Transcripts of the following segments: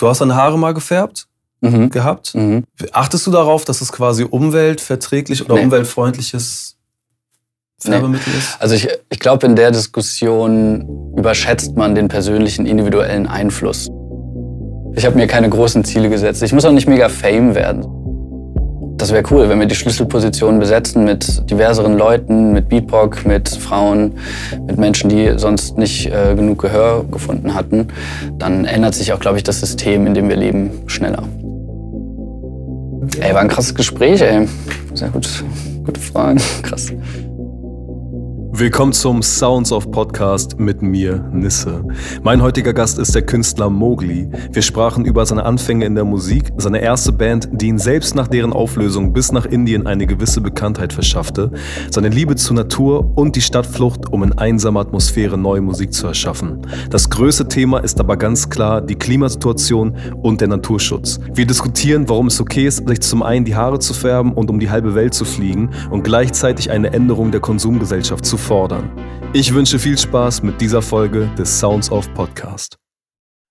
Du hast deine Haare mal gefärbt Mhm. gehabt. Mhm. Achtest du darauf, dass es quasi umweltverträglich oder Nee. umweltfreundliches Färbemittel ist? Also ich, ich glaube, in der Diskussion überschätzt man den persönlichen individuellen Einfluss. Ich habe mir keine großen Ziele gesetzt. Ich muss auch nicht mega Fame werden. Das wäre cool, wenn wir die Schlüsselpositionen besetzen mit diverseren Leuten, mit BIPOC, mit Frauen, mit Menschen, die sonst nicht äh, genug Gehör gefunden hatten. Dann ändert sich auch, glaube ich, das System, in dem wir leben, schneller. Ey, war ein krasses Gespräch, ey. Sehr gut. Gute Fragen. Krass. Willkommen zum Sounds of Podcast mit mir, Nisse. Mein heutiger Gast ist der Künstler Mowgli. Wir sprachen über seine Anfänge in der Musik, seine erste Band, die ihn selbst nach deren Auflösung bis nach Indien eine gewisse Bekanntheit verschaffte, seine Liebe zur Natur und die Stadtflucht, um in einsamer Atmosphäre neue Musik zu erschaffen. Das größte Thema ist aber ganz klar die Klimasituation und der Naturschutz. Wir diskutieren, warum es okay ist, sich zum einen die Haare zu färben und um die halbe Welt zu fliegen und gleichzeitig eine Änderung der Konsumgesellschaft zu fordern. Ich wünsche viel Spaß mit dieser Folge des Sounds of Podcast.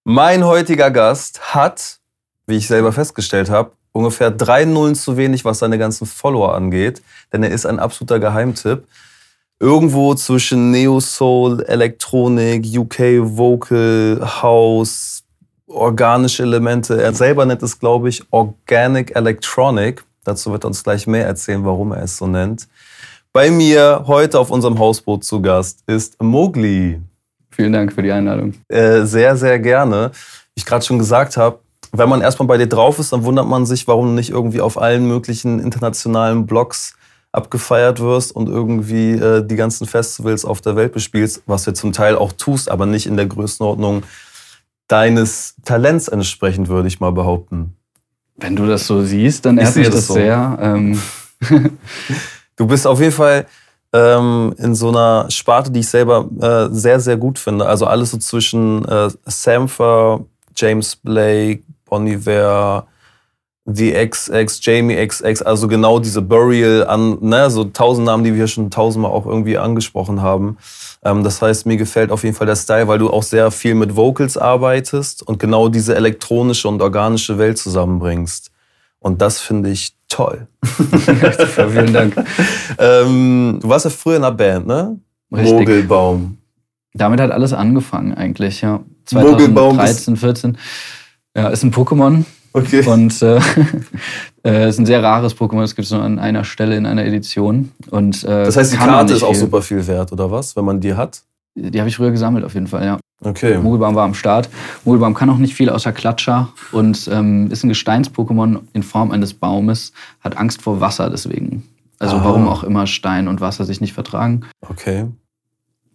Mein heutiger Gast hat, wie ich selber festgestellt habe, ungefähr drei Nullen zu wenig, was seine ganzen Follower angeht, denn er ist ein absoluter Geheimtipp. Irgendwo zwischen Neo Soul, Elektronik, UK Vocal, House, organische Elemente. Er selber nennt es, glaube ich, Organic Electronic. Dazu wird er uns gleich mehr erzählen, warum er es so nennt. Bei mir heute auf unserem Hausboot zu Gast ist Mowgli. Vielen Dank für die Einladung. Äh, sehr, sehr gerne. Wie ich gerade schon gesagt habe, wenn man erstmal bei dir drauf ist, dann wundert man sich, warum du nicht irgendwie auf allen möglichen internationalen Blogs abgefeiert wirst und irgendwie äh, die ganzen Festivals auf der Welt bespielst, was du zum Teil auch tust, aber nicht in der Größenordnung deines Talents entsprechend, würde ich mal behaupten. Wenn du das so siehst, dann Ich ehrt mich das das so. sehr. Ähm, Du bist auf jeden Fall ähm, in so einer Sparte, die ich selber äh, sehr, sehr gut finde. Also alles so zwischen äh, Sampher, James Blake, Bon Iver, The XX, Jamie XX, also genau diese Burial an, ne, so tausend Namen, die wir schon tausendmal auch irgendwie angesprochen haben. Ähm, das heißt, mir gefällt auf jeden Fall der Style, weil du auch sehr viel mit Vocals arbeitest und genau diese elektronische und organische Welt zusammenbringst. Und das finde ich toll. vielen Dank. Ähm, du warst ja früher in einer Band, ne? Richtig. Mogelbaum. Damit hat alles angefangen eigentlich, ja. Mogelbaum 2013, 14. Ja, ist ein Pokémon Okay. und äh, äh, ist ein sehr rares Pokémon. Es gibt es nur an einer Stelle in einer Edition. Und, äh, Das heißt, die Karte ist auch super viel wert, oder was? Wenn man die hat? Die habe ich früher gesammelt auf jeden Fall, ja. Okay. Mogelbaum war am Start. Mogelbaum kann auch nicht viel außer Klatscher und ähm, ist ein Gesteins-Pokémon in Form eines Baumes, hat Angst vor Wasser deswegen. Also Ah. warum auch immer Stein und Wasser sich nicht vertragen. Okay.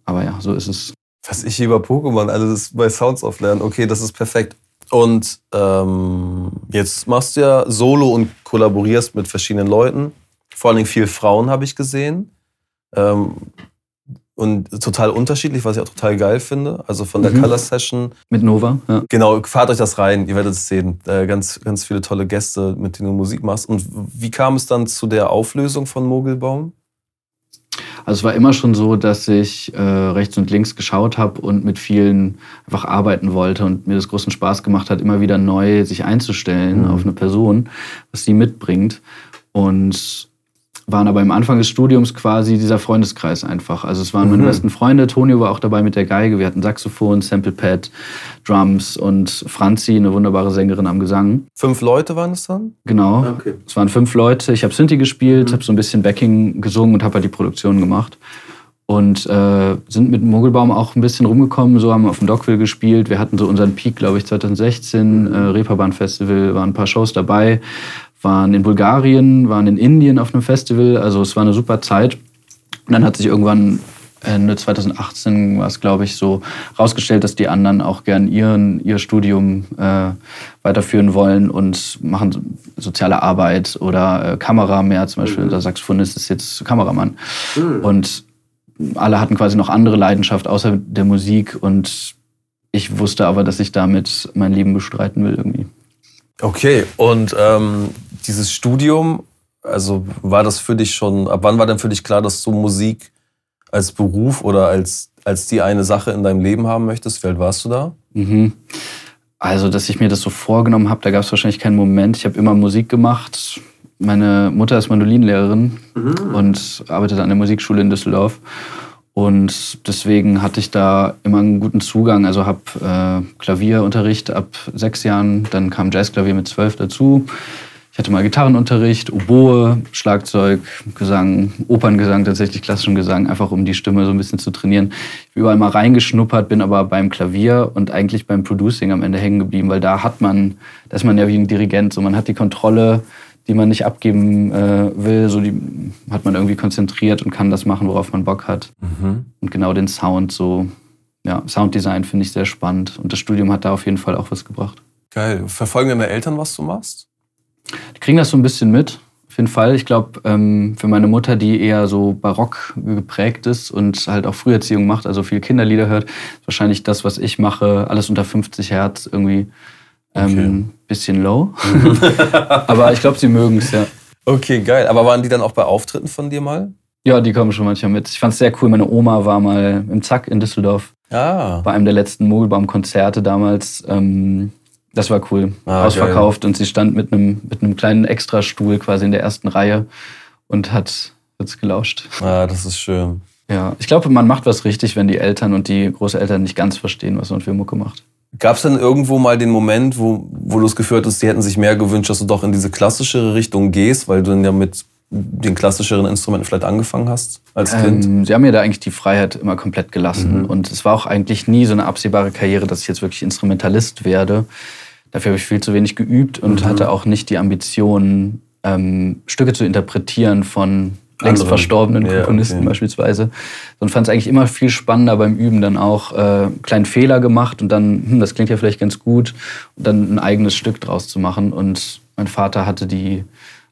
Aber ja, so ist es. Was ich über Pokémon alles bei Sounds of lernen. Okay, das ist perfekt. Und ähm, jetzt machst du ja Solo und kollaborierst mit verschiedenen Leuten. Vor allen Dingen viel Frauen habe ich gesehen. Ähm, und total unterschiedlich, was ich auch total geil finde. Also von der Mhm. Color Session Mit Nova, ja. Genau, fahrt euch das rein, ihr werdet es sehen. Äh, ganz, ganz viele tolle Gäste, mit denen du Musik machst. Und wie kam es dann zu der Auflösung von Mogelbaum? Also es war immer schon so, dass ich äh, rechts und links geschaut habe und mit vielen einfach arbeiten wollte und mir das großen Spaß gemacht hat, immer wieder neu sich einzustellen Mhm. auf eine Person, was sie mitbringt. Und waren aber im Anfang des Studiums quasi dieser Freundeskreis einfach. Also es waren meine Mhm. besten Freunde. Tonio war auch dabei mit der Geige. Wir hatten Saxophon, Samplepad, Drums und Franzi, eine wunderbare Sängerin am Gesang. Fünf Leute waren es dann? Genau. Okay. Es waren fünf Leute. Ich habe Synthi gespielt, Mhm. habe so ein bisschen Backing gesungen und habe halt die Produktion gemacht. Und äh, sind mit Mogelbaum auch ein bisschen rumgekommen. So haben wir auf dem Dockville gespielt. Wir hatten so unseren Peak, glaube ich, 2016. Äh, Reeperbahn Festival, waren ein paar Shows dabei. Waren in Bulgarien, waren in Indien auf einem Festival. Also es war eine super Zeit. Und dann hat sich irgendwann Ende 2018 war es, glaube ich, so rausgestellt, dass die anderen auch gern ihren, ihr Studium äh, weiterführen wollen und machen so soziale Arbeit oder äh, Kamera mehr. Zum Beispiel der Saxophonist ist jetzt Kameramann. Und alle hatten quasi noch andere Leidenschaft außer der Musik und ich wusste aber, dass ich damit mein Leben bestreiten will irgendwie. Okay, und ähm, dieses Studium, also war das für dich schon, ab wann war denn für dich klar, dass du Musik als Beruf oder als, als die eine Sache in deinem Leben haben möchtest? Wie alt warst du da? Mhm. Also, dass ich mir das so vorgenommen habe, da gab es wahrscheinlich keinen Moment. Ich habe immer Musik gemacht. Meine Mutter ist Mandolinenlehrerin mhm. und arbeitet an der Musikschule in Düsseldorf. Und deswegen hatte ich da immer einen guten Zugang. Also habe äh, Klavierunterricht ab sechs Jahren, dann kam Jazzklavier mit zwölf dazu. Ich hatte mal Gitarrenunterricht, Oboe, Schlagzeug, Gesang, Operngesang, tatsächlich klassischen Gesang, einfach um die Stimme so ein bisschen zu trainieren. Ich bin überall mal reingeschnuppert, bin aber beim Klavier und eigentlich beim Producing am Ende hängen geblieben, weil da hat man, da ist man ja wie ein Dirigent, so man hat die Kontrolle, die man nicht abgeben äh, will, so die hat man irgendwie konzentriert und kann das machen, worauf man Bock hat. Mhm. Und genau den Sound so, ja, Sounddesign finde ich sehr spannend und das Studium hat da auf jeden Fall auch was gebracht. Geil. Verfolgen deine Eltern, was du machst? Die kriegen das so ein bisschen mit, auf jeden Fall. Ich glaube, ähm, für meine Mutter, die eher so barock geprägt ist und halt auch Früherziehung macht, also viel Kinderlieder hört, ist wahrscheinlich das, was ich mache, alles unter 50 Hertz irgendwie ähm, okay. bisschen low. Aber ich glaube, sie mögen es, ja. Okay, geil. Aber waren die dann auch bei Auftritten von dir mal? Ja, die kommen schon manchmal mit. Ich fand es sehr cool. Meine Oma war mal im Zack in Düsseldorf. Ah. Bei einem der letzten Mogelbaum-Konzerte damals. Ähm, das war cool. Ah, Ausverkauft geil. und sie stand mit einem, mit einem kleinen Extrastuhl quasi in der ersten Reihe und hat es gelauscht. Ah, das ist schön. Ja, ich glaube, man macht was richtig, wenn die Eltern und die Großeltern nicht ganz verstehen, was man für Mucke macht. Gab es denn irgendwo mal den Moment, wo, wo du das Gefühl hattest, die hätten sich mehr gewünscht, dass du doch in diese klassischere Richtung gehst, weil du dann ja mit den klassischeren Instrumenten vielleicht angefangen hast als Kind? Ähm, sie haben mir da eigentlich die Freiheit immer komplett gelassen. Mhm. Und es war auch eigentlich nie so eine absehbare Karriere, dass ich jetzt wirklich Instrumentalist werde. Dafür habe ich viel zu wenig geübt und mhm. hatte auch nicht die Ambition, ähm, Stücke zu interpretieren von längst Anderen. verstorbenen Komponisten ja, okay. beispielsweise. Und fand es eigentlich immer viel spannender beim Üben dann auch äh, kleinen Fehler gemacht und dann, hm, das klingt ja vielleicht ganz gut, und dann ein eigenes Stück draus zu machen. Und mein Vater hatte die,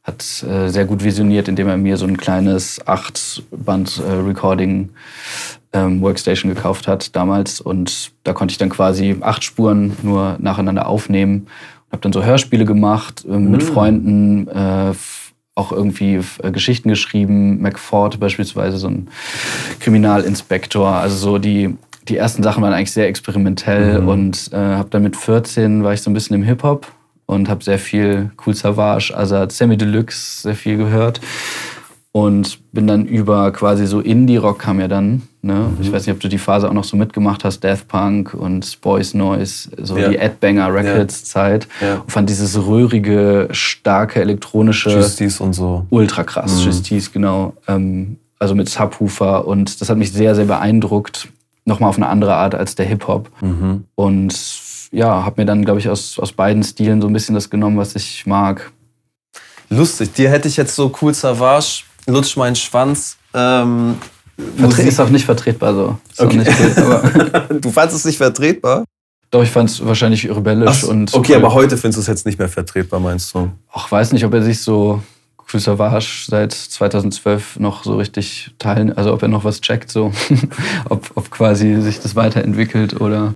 hat äh, sehr gut visioniert, indem er mir so ein kleines Acht-Band-Recording ähm, Workstation gekauft hat damals. Und da konnte ich dann quasi acht Spuren nur nacheinander aufnehmen. Habe dann so Hörspiele gemacht äh, mit mhm. Freunden, äh, auch irgendwie äh, Geschichten geschrieben. McFord beispielsweise, so ein Kriminalinspektor. Also so die, die ersten Sachen waren eigentlich sehr experimentell. Mhm. Und äh, habe dann mit 14 war ich so ein bisschen im Hip-Hop und habe sehr viel Cool Savage, also Semi Deluxe sehr viel gehört und bin dann über quasi so Indie-Rock kam ja dann. Ne? Mhm. Ich weiß nicht, ob du die Phase auch noch so mitgemacht hast, Death Punk und Boys Noise, so ja. die Adbanger Records-Zeit. Ja. Ja. Und fand dieses rührige, starke, elektronische. Justice und so. Ultra krass, mhm. Justice, genau. Ähm, also mit Subwoofer und das hat mich sehr, sehr beeindruckt. Nochmal auf eine andere Art als der Hip-Hop. Mhm. Und ja, habe mir dann, glaube ich, aus, aus beiden Stilen so ein bisschen das genommen, was ich mag. Lustig, dir hätte ich jetzt so cool Savage lutsch meinen Schwanz. Ähm, Vertre ist auch nicht vertretbar so. Ist okay. Cool, du fandest es nicht vertretbar? Doch, ich fand es wahrscheinlich rebellisch. Ach, und okay, aber heute findest du es jetzt nicht mehr vertretbar, meinst du? Ach, weiß nicht, ob er sich so Cool Savage seit 2012 noch so richtig teilen, also ob er noch was checkt, so. ob, ob quasi sich das weiterentwickelt oder.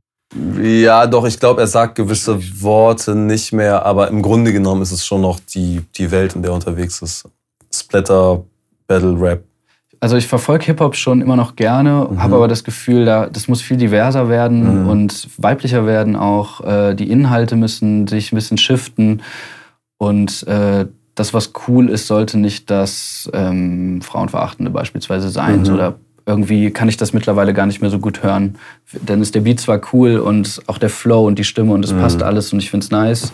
Ja, doch, ich glaube, er sagt gewisse Worte nicht mehr, aber im Grunde genommen ist es schon noch die, die Welt, in der er unterwegs ist. Splatter, Battle Rap? Also ich verfolge Hip-Hop schon immer noch gerne, mhm. habe aber das Gefühl, da, das muss viel diverser werden mhm. und weiblicher werden auch. Äh, die Inhalte müssen sich ein bisschen shiften und äh, das, was cool ist, sollte nicht das ähm, Frauenverachtende beispielsweise sein. Mhm. Oder irgendwie kann ich das mittlerweile gar nicht mehr so gut hören. Dann ist der Beat zwar cool und auch der Flow und die Stimme und es mhm. passt alles und ich finde es nice,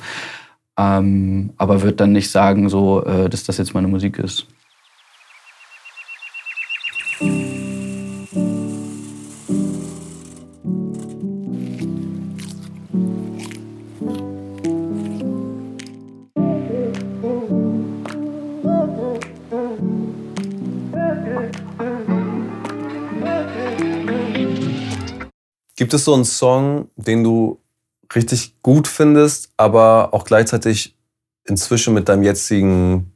ähm, aber würde dann nicht sagen, so, äh, dass das jetzt meine Musik ist. Gibt es so einen Song, den du richtig gut findest, aber auch gleichzeitig inzwischen mit deinem jetzigen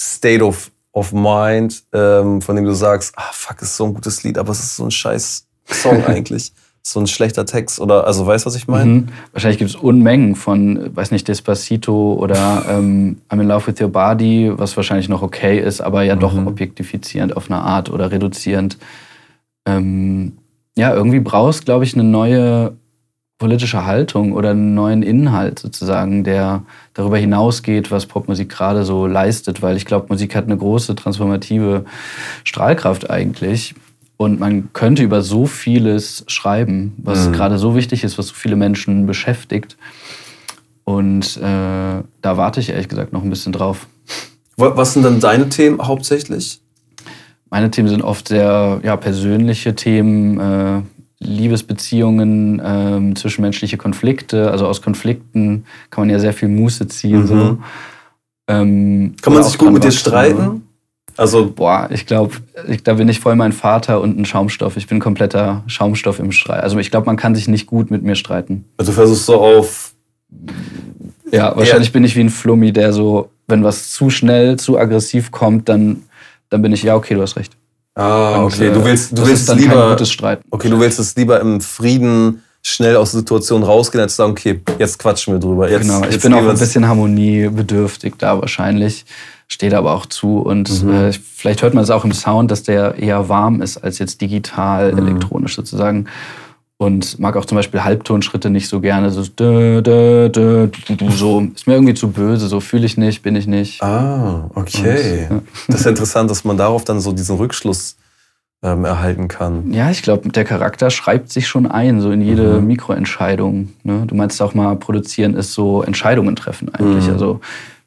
State of, of Mind, ähm, von dem du sagst, ah fuck, ist so ein gutes Lied, aber es ist so ein scheiß Song eigentlich. so ein schlechter Text oder also weißt du, was ich meine? Mhm. Wahrscheinlich gibt es Unmengen von, weiß nicht, Despacito oder ähm, I'm in Love with Your Body, was wahrscheinlich noch okay ist, aber ja mhm. doch objektifizierend auf eine Art oder reduzierend. Ähm, ja, irgendwie brauchst, glaube ich, eine neue politische Haltung oder einen neuen Inhalt sozusagen, der darüber hinausgeht, was Popmusik gerade so leistet, weil ich glaube, Musik hat eine große transformative Strahlkraft eigentlich. Und man könnte über so vieles schreiben, was mhm. gerade so wichtig ist, was so viele Menschen beschäftigt. Und äh, da warte ich ehrlich gesagt noch ein bisschen drauf. Was sind dann deine Themen hauptsächlich? Meine Themen sind oft sehr ja, persönliche Themen, äh, Liebesbeziehungen, äh, zwischenmenschliche Konflikte. Also aus Konflikten kann man ja sehr viel Muße ziehen. Mhm. So. Ähm, kann man sich gut mit dir streiten? Also boah, ich glaube, da bin ich voll mein Vater und ein Schaumstoff. Ich bin kompletter Schaumstoff im Streit. Also ich glaube, man kann sich nicht gut mit mir streiten. Also du versuchst so auf ja, wahrscheinlich ja. bin ich wie ein Flummi, der so, wenn was zu schnell, zu aggressiv kommt, dann, dann bin ich, ja, okay, du hast recht. Ah, okay. du willst, du willst dann lieber, gutes Streiten. Okay, du willst es lieber im Frieden schnell aus der Situation rausgehen, als zu sagen, okay, jetzt quatschen wir drüber. Jetzt, genau, ich jetzt bin auch ein bisschen harmoniebedürftig da wahrscheinlich, steht aber auch zu. Und mhm. äh, vielleicht hört man es auch im Sound, dass der eher warm ist als jetzt digital, mhm. elektronisch sozusagen und mag auch zum Beispiel Halbtonschritte nicht so gerne. So, dö, dö, dö, so ist mir irgendwie zu böse, so fühle ich nicht, bin ich nicht. Ah, okay. Und, ja. Das ist interessant, dass man darauf dann so diesen Rückschluss ähm, erhalten kann. Ja, ich glaube, der Charakter schreibt sich schon ein, so in jede mhm. Mikroentscheidung. Ne? Du meinst auch mal, produzieren ist so Entscheidungen treffen eigentlich. Mhm. Also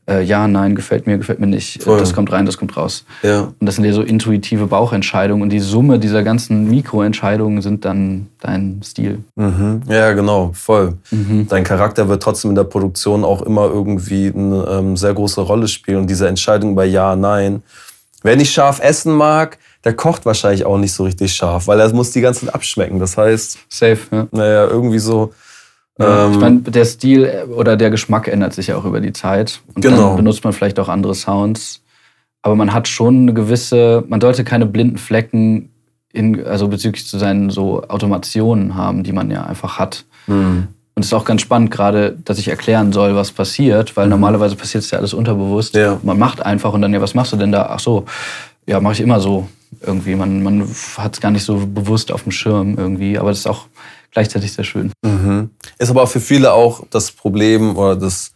äh, ja, nein, gefällt mir, gefällt mir nicht, Voll. das kommt rein, das kommt raus. Ja. Und das sind ja so intuitive Bauchentscheidungen und die Summe dieser ganzen Mikroentscheidungen sind dann dein Stil. Mhm. Ja, genau, voll. Mhm. Dein Charakter wird trotzdem in der Produktion auch immer irgendwie eine ähm, sehr große Rolle spielen und diese Entscheidung bei Ja, Nein. Wer nicht scharf essen mag, der kocht wahrscheinlich auch nicht so richtig scharf, weil er muss die ganze Zeit abschmecken. Das heißt, safe, ja. Naja, irgendwie so ich ähm, meine, der Stil oder der Geschmack ändert sich ja auch über die Zeit. Und genau. dann benutzt man vielleicht auch andere Sounds. Aber man hat schon eine gewisse, man sollte keine blinden Flecken in, also bezüglich zu seinen so Automationen haben, die man ja einfach hat. Mhm. Und es ist auch ganz spannend gerade, dass ich erklären soll, was passiert, weil mhm. normalerweise passiert es ja alles unterbewusst. Ja. Man macht einfach und dann, ja, was machst du denn da? Ach so, ja, mache ich immer so irgendwie. Man, man hat es gar nicht so bewusst auf dem Schirm irgendwie. Aber das ist auch gleichzeitig sehr schön. Mhm. Ist aber für viele auch das Problem oder das,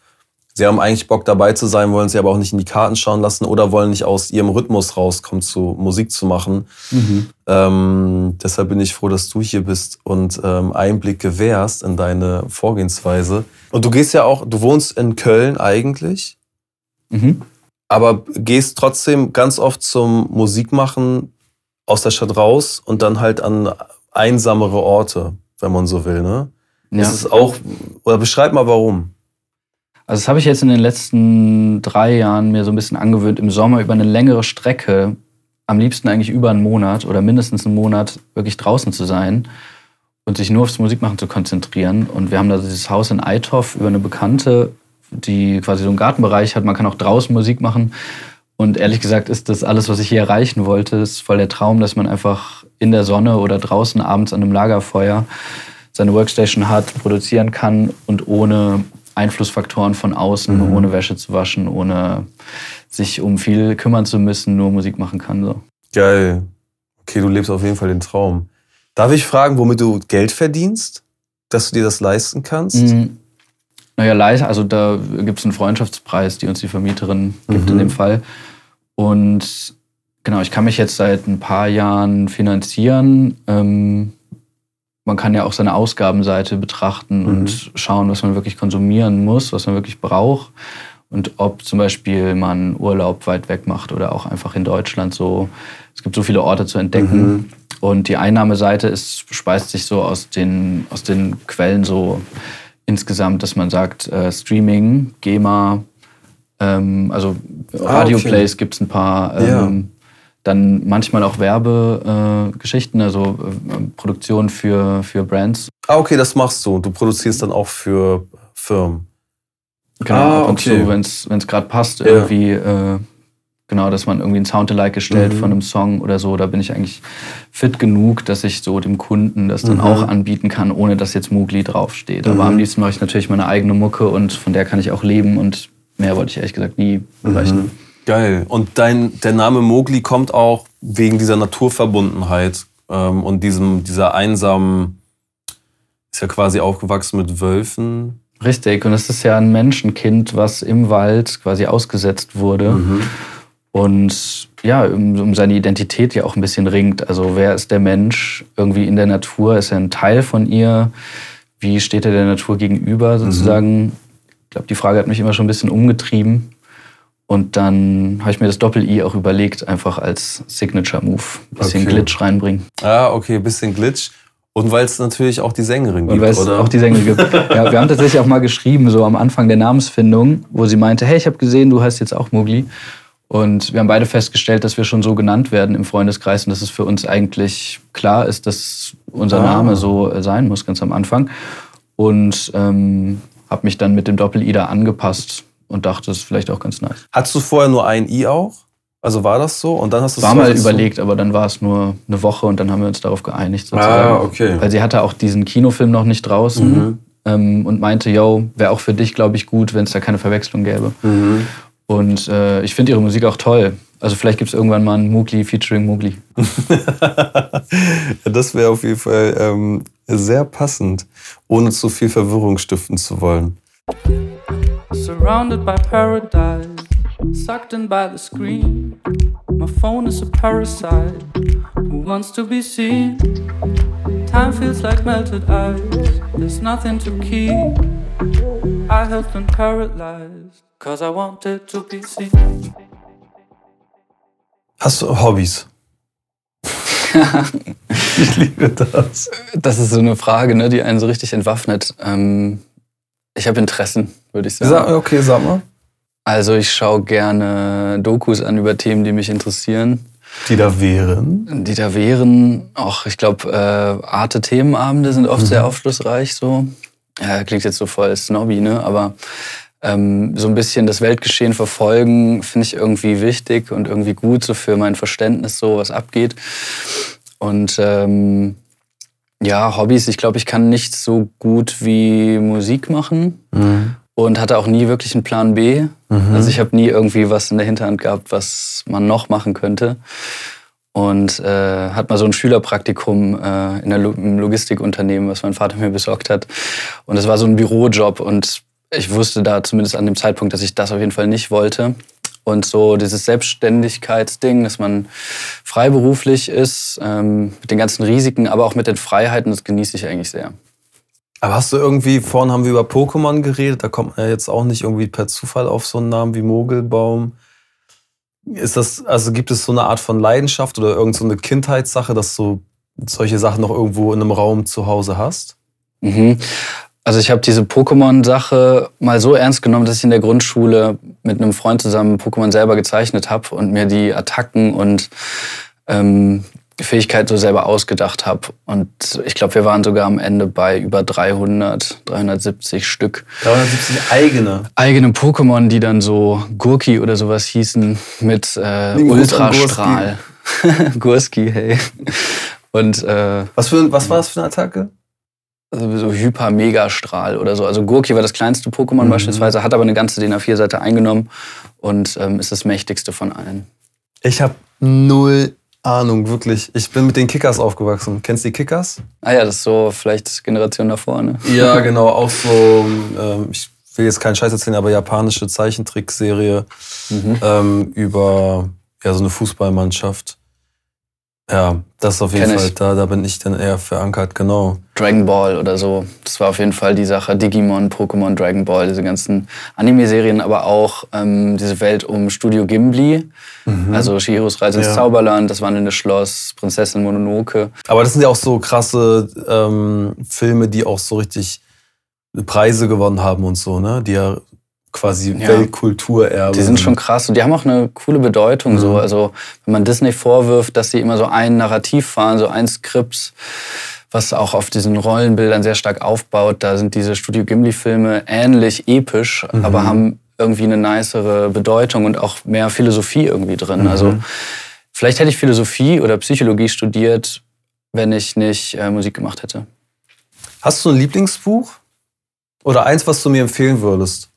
sie haben eigentlich Bock dabei zu sein, wollen sie aber auch nicht in die Karten schauen lassen oder wollen nicht aus ihrem Rhythmus rauskommen, zu Musik zu machen. Mhm. Ähm, deshalb bin ich froh, dass du hier bist und ähm, Einblick gewährst in deine Vorgehensweise. Und du gehst ja auch, du wohnst in Köln eigentlich, mhm. aber gehst trotzdem ganz oft zum Musikmachen aus der Stadt raus und dann halt an einsamere Orte wenn man so will. Ne? Ja. Das ist auch, oder beschreib mal warum. Also das habe ich jetzt in den letzten drei Jahren mir so ein bisschen angewöhnt, im Sommer über eine längere Strecke, am liebsten eigentlich über einen Monat oder mindestens einen Monat, wirklich draußen zu sein und sich nur aufs Musikmachen zu konzentrieren. Und wir haben da dieses Haus in Eithoff über eine Bekannte, die quasi so einen Gartenbereich hat. Man kann auch draußen Musik machen. Und ehrlich gesagt ist das alles, was ich hier erreichen wollte. Ist voll der Traum, dass man einfach in der Sonne oder draußen abends an einem Lagerfeuer seine Workstation hat, produzieren kann und ohne Einflussfaktoren von außen, mhm. ohne Wäsche zu waschen, ohne sich um viel kümmern zu müssen, nur Musik machen kann. So. Geil. Okay, du lebst auf jeden Fall den Traum. Darf ich fragen, womit du Geld verdienst? Dass du dir das leisten kannst? Mhm. Naja, leider, also da gibt es einen Freundschaftspreis, die uns die Vermieterin gibt mhm. in dem Fall. Und genau, ich kann mich jetzt seit ein paar Jahren finanzieren. Ähm, man kann ja auch seine Ausgabenseite betrachten mhm. und schauen, was man wirklich konsumieren muss, was man wirklich braucht. Und ob zum Beispiel man Urlaub weit weg macht oder auch einfach in Deutschland so. Es gibt so viele Orte zu entdecken. Mhm. Und die Einnahmeseite ist, speist sich so aus den, aus den Quellen so insgesamt, dass man sagt, äh, Streaming, GEMA, ähm, also ah, Radio-Plays okay. gibt es ein paar. Ähm, ja. Dann manchmal auch Werbegeschichten, äh, also äh, Produktion für, für Brands. Ah, okay, das machst du. Du produzierst dann auch für Firmen. Genau, ah, ab und okay. zu, wenn es gerade passt, ja. irgendwie äh, Genau, dass man irgendwie ein Soundalike gestellt mhm. von einem Song oder so. Da bin ich eigentlich fit genug, dass ich so dem Kunden das dann mhm. auch anbieten kann, ohne dass jetzt Mugli draufsteht. Aber mhm. am liebsten mache ich natürlich meine eigene Mucke und von der kann ich auch leben und mehr wollte ich ehrlich gesagt nie erreichen. Geil. Und dein, der Name Mowgli kommt auch wegen dieser Naturverbundenheit ähm, und diesem, dieser einsamen, Ist ja quasi aufgewachsen mit Wölfen. Richtig, und es ist ja ein Menschenkind, was im Wald quasi ausgesetzt wurde. Mhm. Und ja, um, um, seine Identität ja auch ein bisschen ringt. Also wer ist der Mensch irgendwie in der Natur? Ist er ein Teil von ihr? Wie steht er der Natur gegenüber sozusagen? Mhm. Ich glaube, die Frage hat mich immer schon ein bisschen umgetrieben. Und dann habe ich mir das Doppel-I auch überlegt, einfach als Signature-Move. Ein bisschen okay. Glitch reinbringen. Ah, okay, ein bisschen Glitch. Und weil es natürlich auch die Sängerin gibt. Und weil es auch die Sängerin gibt. ja, wir haben tatsächlich auch mal geschrieben, so am Anfang der Namensfindung, wo sie meinte, hey, ich habe gesehen, du heißt jetzt auch Mugli. Und wir haben beide festgestellt, dass wir schon so genannt werden im Freundeskreis und dass es für uns eigentlich klar ist, dass unser ah. Name so sein muss, ganz am Anfang. Und ähm, habe mich dann mit dem Doppel-I da angepasst und dachte, das ist vielleicht auch ganz nice. Hattest du vorher nur ein I auch? Also war das so? Und dann hast du War mal überlegt, so? aber dann war es nur eine Woche und dann haben wir uns darauf geeinigt. Sozusagen. Ah, okay. Weil sie hatte auch diesen Kinofilm noch nicht draußen mhm. ähm, und meinte, yo, wäre auch für dich, glaube ich, gut, wenn es da keine Verwechslung gäbe. Mhm. Und äh, ich finde ihre Musik auch toll. Also vielleicht gibt es irgendwann mal ein Mugli featuring Mugli. das wäre auf jeden Fall ähm, sehr passend, ohne zu viel Verwirrung stiften zu wollen. Surrounded by paradise, sucked in by the screen. My phone is a parasite who wants to be seen. Time feels like melted ice, there's nothing to keep. I have been paralyzed, cause I wanted to be seen. Hast du Hobbys? ich liebe das. Das ist so eine Frage, ne, die einen so richtig entwaffnet. Ähm, ich habe Interessen, würde ich sagen. Sag, okay, sag mal. Also ich schaue gerne Dokus an über Themen, die mich interessieren. Die da wären? Die da wären, auch ich glaube, äh, Arte-Themenabende sind oft mhm. sehr aufschlussreich so. Ja, klingt jetzt so voll snobby, ne? Aber ähm, so ein bisschen das Weltgeschehen verfolgen, finde ich irgendwie wichtig und irgendwie gut, so für mein Verständnis, so was abgeht. Und ähm, ja, Hobbys, ich glaube, ich kann nicht so gut wie Musik machen. Mhm. Und hatte auch nie wirklich einen Plan B. Mhm. Also ich habe nie irgendwie was in der Hinterhand gehabt, was man noch machen könnte. Und äh, hat mal so ein Schülerpraktikum äh, in einem Logistikunternehmen, was mein Vater mir besorgt hat. Und es war so ein Bürojob. Und ich wusste da zumindest an dem Zeitpunkt, dass ich das auf jeden Fall nicht wollte. Und so dieses Selbstständigkeitsding, dass man freiberuflich ist, ähm, mit den ganzen Risiken, aber auch mit den Freiheiten, das genieße ich eigentlich sehr. Aber hast du irgendwie, vorhin haben wir über Pokémon geredet, da kommt man ja jetzt auch nicht irgendwie per Zufall auf so einen Namen wie Mogelbaum. Ist das, also gibt es so eine Art von Leidenschaft oder irgendeine so Kindheitssache, dass du solche Sachen noch irgendwo in einem Raum zu Hause hast? Mhm. Also ich habe diese Pokémon-Sache mal so ernst genommen, dass ich in der Grundschule mit einem Freund zusammen Pokémon selber gezeichnet habe und mir die Attacken und ähm, Fähigkeit so selber ausgedacht habe. Und ich glaube, wir waren sogar am Ende bei über 300, 370 Stück. 370 eigene? Eigene Pokémon, die dann so Gurki oder sowas hießen mit äh, Ultrastrahl. Gurski, hey. Und, äh, was, für, was war das für eine Attacke? Also so Hyper-Megastrahl oder so. Also Gurki war das kleinste Pokémon mhm. beispielsweise, hat aber eine ganze DIN A4-Seite eingenommen und ähm, ist das mächtigste von allen. Ich habe null Ahnung, wirklich. Ich bin mit den Kickers aufgewachsen. Kennst du die Kickers? Ah ja, das ist so vielleicht Generation davor, ne? Ja, genau. Auch so, ähm, ich will jetzt keinen Scheiß erzählen, aber japanische Zeichentrickserie mhm. ähm, über ja, so eine Fußballmannschaft. Ja, das ist auf jeden Kenn Fall, da, da bin ich dann eher verankert, genau. Dragon Ball oder so, das war auf jeden Fall die Sache. Digimon, Pokémon, Dragon Ball, diese ganzen Anime-Serien, aber auch ähm, diese Welt um Studio Ghibli, mhm. also Shihiros Reise ins ja. Zauberland, das wandelnde Schloss, Prinzessin Mononoke. Aber das sind ja auch so krasse ähm, Filme, die auch so richtig Preise gewonnen haben und so, ne? Die ja quasi ja. Weltkulturerbe. Die sind schon krass und die haben auch eine coole Bedeutung. Mhm. So. Also wenn man Disney vorwirft, dass sie immer so ein Narrativ fahren, so ein Skript, was auch auf diesen Rollenbildern sehr stark aufbaut, da sind diese Studio Ghibli-Filme ähnlich episch, mhm. aber haben irgendwie eine nicere Bedeutung und auch mehr Philosophie irgendwie drin. Mhm. Also vielleicht hätte ich Philosophie oder Psychologie studiert, wenn ich nicht äh, Musik gemacht hätte. Hast du ein Lieblingsbuch? Oder eins, was du mir empfehlen würdest?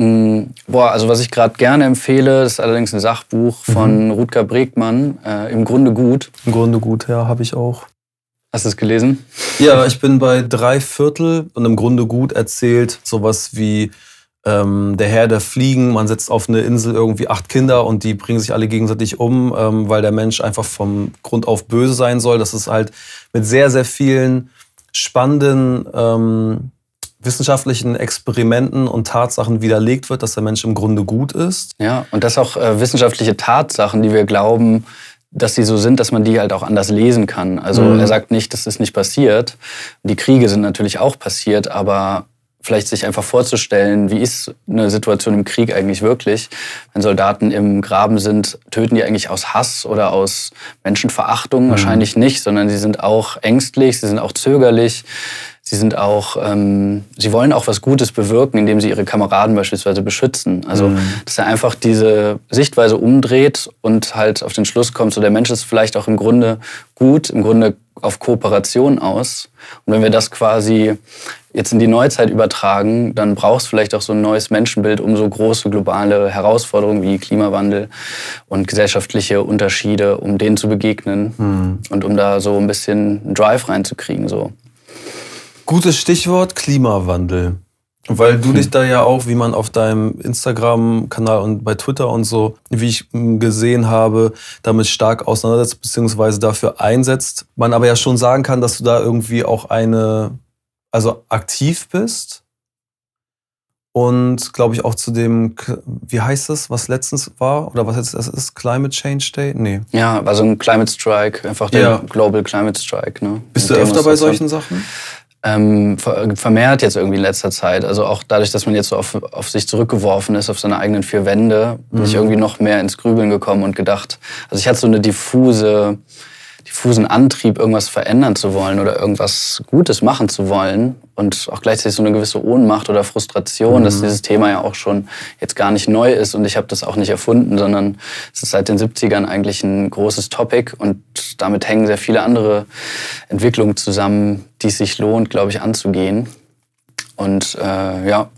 Mm, boah, also was ich gerade gerne empfehle, ist allerdings ein Sachbuch von mhm. Rutger Bregmann, äh, Im Grunde gut. Im Grunde gut, ja, habe ich auch. Hast du es gelesen? Ja, ich bin bei drei Viertel und im Grunde gut erzählt sowas wie ähm, der Herr der Fliegen, man setzt auf eine Insel irgendwie acht Kinder und die bringen sich alle gegenseitig um, ähm, weil der Mensch einfach vom Grund auf böse sein soll. Das ist halt mit sehr, sehr vielen spannenden ähm, wissenschaftlichen Experimenten und Tatsachen widerlegt wird, dass der Mensch im Grunde gut ist. Ja, und dass auch äh, wissenschaftliche Tatsachen, die wir glauben, dass sie so sind, dass man die halt auch anders lesen kann. Also mhm. er sagt nicht, das ist nicht passiert. Die Kriege sind natürlich auch passiert, aber vielleicht sich einfach vorzustellen, wie ist eine Situation im Krieg eigentlich wirklich? Wenn Soldaten im Graben sind, töten die eigentlich aus Hass oder aus Menschenverachtung? Mhm. Wahrscheinlich nicht, sondern sie sind auch ängstlich, sie sind auch zögerlich. Sie sind auch, ähm, sie wollen auch was Gutes bewirken, indem sie ihre Kameraden beispielsweise beschützen. Also, mhm. dass er einfach diese Sichtweise umdreht und halt auf den Schluss kommt, so der Mensch ist vielleicht auch im Grunde gut, im Grunde auf Kooperation aus. Und wenn wir das quasi jetzt in die Neuzeit übertragen, dann braucht es vielleicht auch so ein neues Menschenbild, um so große globale Herausforderungen wie Klimawandel und gesellschaftliche Unterschiede, um denen zu begegnen mhm. und um da so ein bisschen Drive reinzukriegen. So. Gutes Stichwort Klimawandel. Weil du dich da ja auch, wie man auf deinem Instagram-Kanal und bei Twitter und so, wie ich gesehen habe, damit stark auseinandersetzt bzw. dafür einsetzt. Man aber ja schon sagen kann, dass du da irgendwie auch eine, also aktiv bist. Und glaube ich auch zu dem, wie heißt das, was letztens war? Oder was jetzt das ist? Climate Change Day? Nee. Ja, also ein Climate Strike, einfach der ja. Global Climate Strike. Ne? Bist du öfter bei solchen Sachen? Ähm, vermehrt jetzt irgendwie in letzter Zeit. Also auch dadurch, dass man jetzt so auf, auf sich zurückgeworfen ist, auf seine eigenen vier Wände, bin ich mhm. irgendwie noch mehr ins Grübeln gekommen und gedacht, also ich hatte so eine diffuse, diffusen Antrieb, irgendwas verändern zu wollen oder irgendwas Gutes machen zu wollen und auch gleichzeitig so eine gewisse Ohnmacht oder Frustration, mhm. dass dieses Thema ja auch schon jetzt gar nicht neu ist und ich habe das auch nicht erfunden, sondern es ist seit den 70ern eigentlich ein großes Topic und damit hängen sehr viele andere Entwicklungen zusammen, die es sich lohnt, glaube ich, anzugehen. Und äh, ja,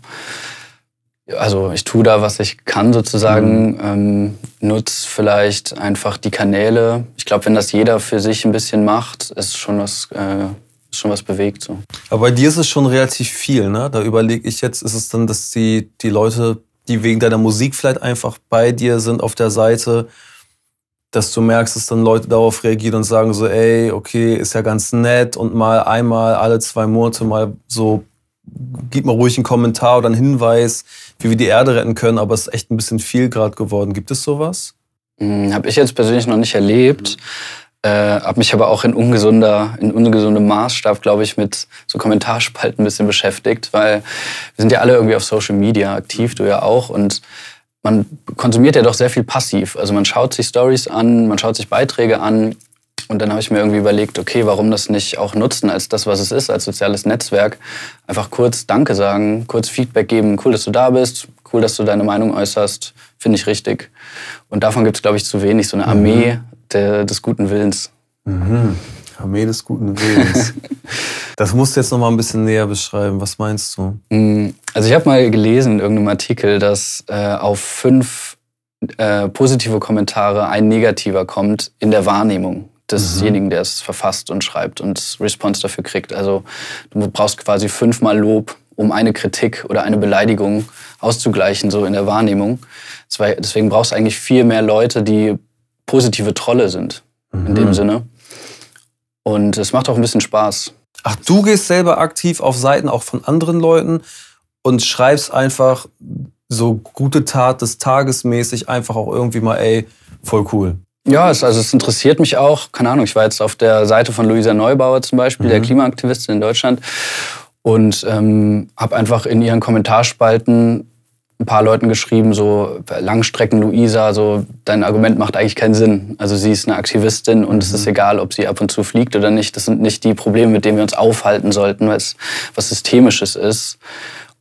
also ich tue da, was ich kann sozusagen, mhm. ähm, nutze vielleicht einfach die Kanäle. Ich glaube, wenn das jeder für sich ein bisschen macht, ist schon was, äh, ist schon was bewegt. So. Aber bei dir ist es schon relativ viel, ne? Da überlege ich jetzt, ist es dann, dass die, die Leute, die wegen deiner Musik vielleicht einfach bei dir sind auf der Seite, dass du merkst, dass dann Leute darauf reagieren und sagen so, ey, okay, ist ja ganz nett und mal einmal alle zwei Monate mal so, gib mal ruhig einen Kommentar oder einen Hinweis, wie wir die Erde retten können, aber es ist echt ein bisschen viel gerade geworden. Gibt es sowas? Hm, habe ich jetzt persönlich noch nicht erlebt. Äh, habe mich aber auch in ungesunder, in ungesundem Maßstab, glaube ich, mit so Kommentarspalten ein bisschen beschäftigt, weil wir sind ja alle irgendwie auf Social Media aktiv, du ja auch und man konsumiert ja doch sehr viel passiv. Also man schaut sich Stories an, man schaut sich Beiträge an und dann habe ich mir irgendwie überlegt, okay, warum das nicht auch nutzen als das, was es ist, als soziales Netzwerk. Einfach kurz Danke sagen, kurz Feedback geben. Cool, dass du da bist. Cool, dass du deine Meinung äußerst. Finde ich richtig. Und davon gibt es, glaube ich, zu wenig. So eine Armee mhm. der, des guten Willens. Mhm. Armee des guten Willens. das musst du jetzt noch mal ein bisschen näher beschreiben. Was meinst du? Mm, also ich habe mal gelesen in irgendeinem Artikel, dass äh, auf fünf äh, positive Kommentare ein negativer kommt in der Wahrnehmung desjenigen, mhm. der es verfasst und schreibt und Response dafür kriegt. Also du brauchst quasi fünfmal Lob, um eine Kritik oder eine Beleidigung auszugleichen, so in der Wahrnehmung. Deswegen brauchst du eigentlich viel mehr Leute, die positive Trolle sind, mhm. in dem mhm. Sinne. Und es macht auch ein bisschen Spaß. Ach, du gehst selber aktiv auf Seiten auch von anderen Leuten und schreibst einfach so gute Tat des Tages mäßig einfach auch irgendwie mal, ey, voll cool. Ja, es, also es interessiert mich auch. Keine Ahnung, ich war jetzt auf der Seite von Luisa Neubauer zum Beispiel, mhm. der Klimaaktivistin in Deutschland, und ähm, habe einfach in ihren Kommentarspalten ein paar Leuten geschrieben, so Langstrecken Luisa, so dein Argument macht eigentlich keinen Sinn. Also sie ist eine Aktivistin und mhm. es ist mhm. egal, ob sie ab und zu fliegt oder nicht. Das sind nicht die Probleme, mit denen wir uns aufhalten sollten, weil es was Systemisches ist.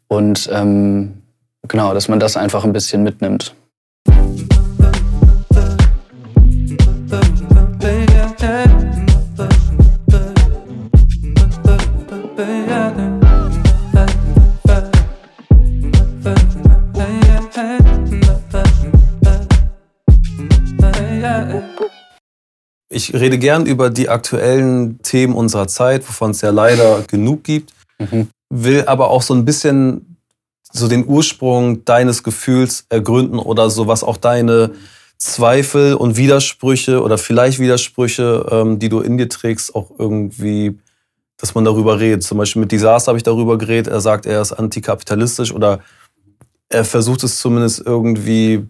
Und ähm, genau, dass man das einfach ein bisschen mitnimmt. Ich rede gern über die aktuellen Themen unserer Zeit, wovon es ja leider genug gibt, mhm. will aber auch so ein bisschen so den Ursprung deines Gefühls ergründen oder so, was auch deine Zweifel und Widersprüche oder vielleicht Widersprüche, ähm, die du in dir trägst, auch irgendwie, dass man darüber redet. Zum Beispiel mit Disaster habe ich darüber geredet. Er sagt, er ist antikapitalistisch oder er versucht es zumindest irgendwie,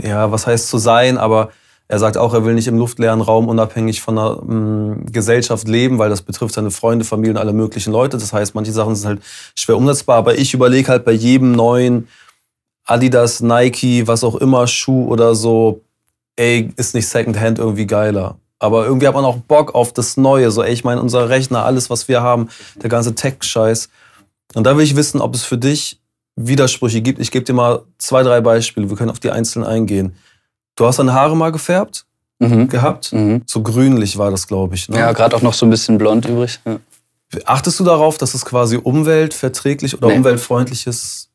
ja, was heißt zu sein, aber er sagt auch, er will nicht im luftleeren Raum unabhängig von einer ähm, Gesellschaft leben, weil das betrifft seine Freunde, Familien, alle möglichen Leute. Das heißt, manche Sachen sind halt schwer umsetzbar. Aber ich überlege halt bei jedem neuen Adidas, Nike, was auch immer, Schuh oder so, ey, ist nicht Secondhand irgendwie geiler. Aber irgendwie hat man auch Bock auf das Neue. So, ey, ich meine, unser Rechner, alles, was wir haben, der ganze Tech-Scheiß. Und da will ich wissen, ob es für dich Widersprüche gibt. Ich gebe dir mal zwei, drei Beispiele. Wir können auf die einzelnen eingehen. Du hast deine Haare mal gefärbt mhm. gehabt. Mhm. So grünlich war das, glaube ich. Ne? Ja, gerade auch noch so ein bisschen blond übrig. Ja. Achtest du darauf, dass es quasi umweltverträglich oder nee. umweltfreundliches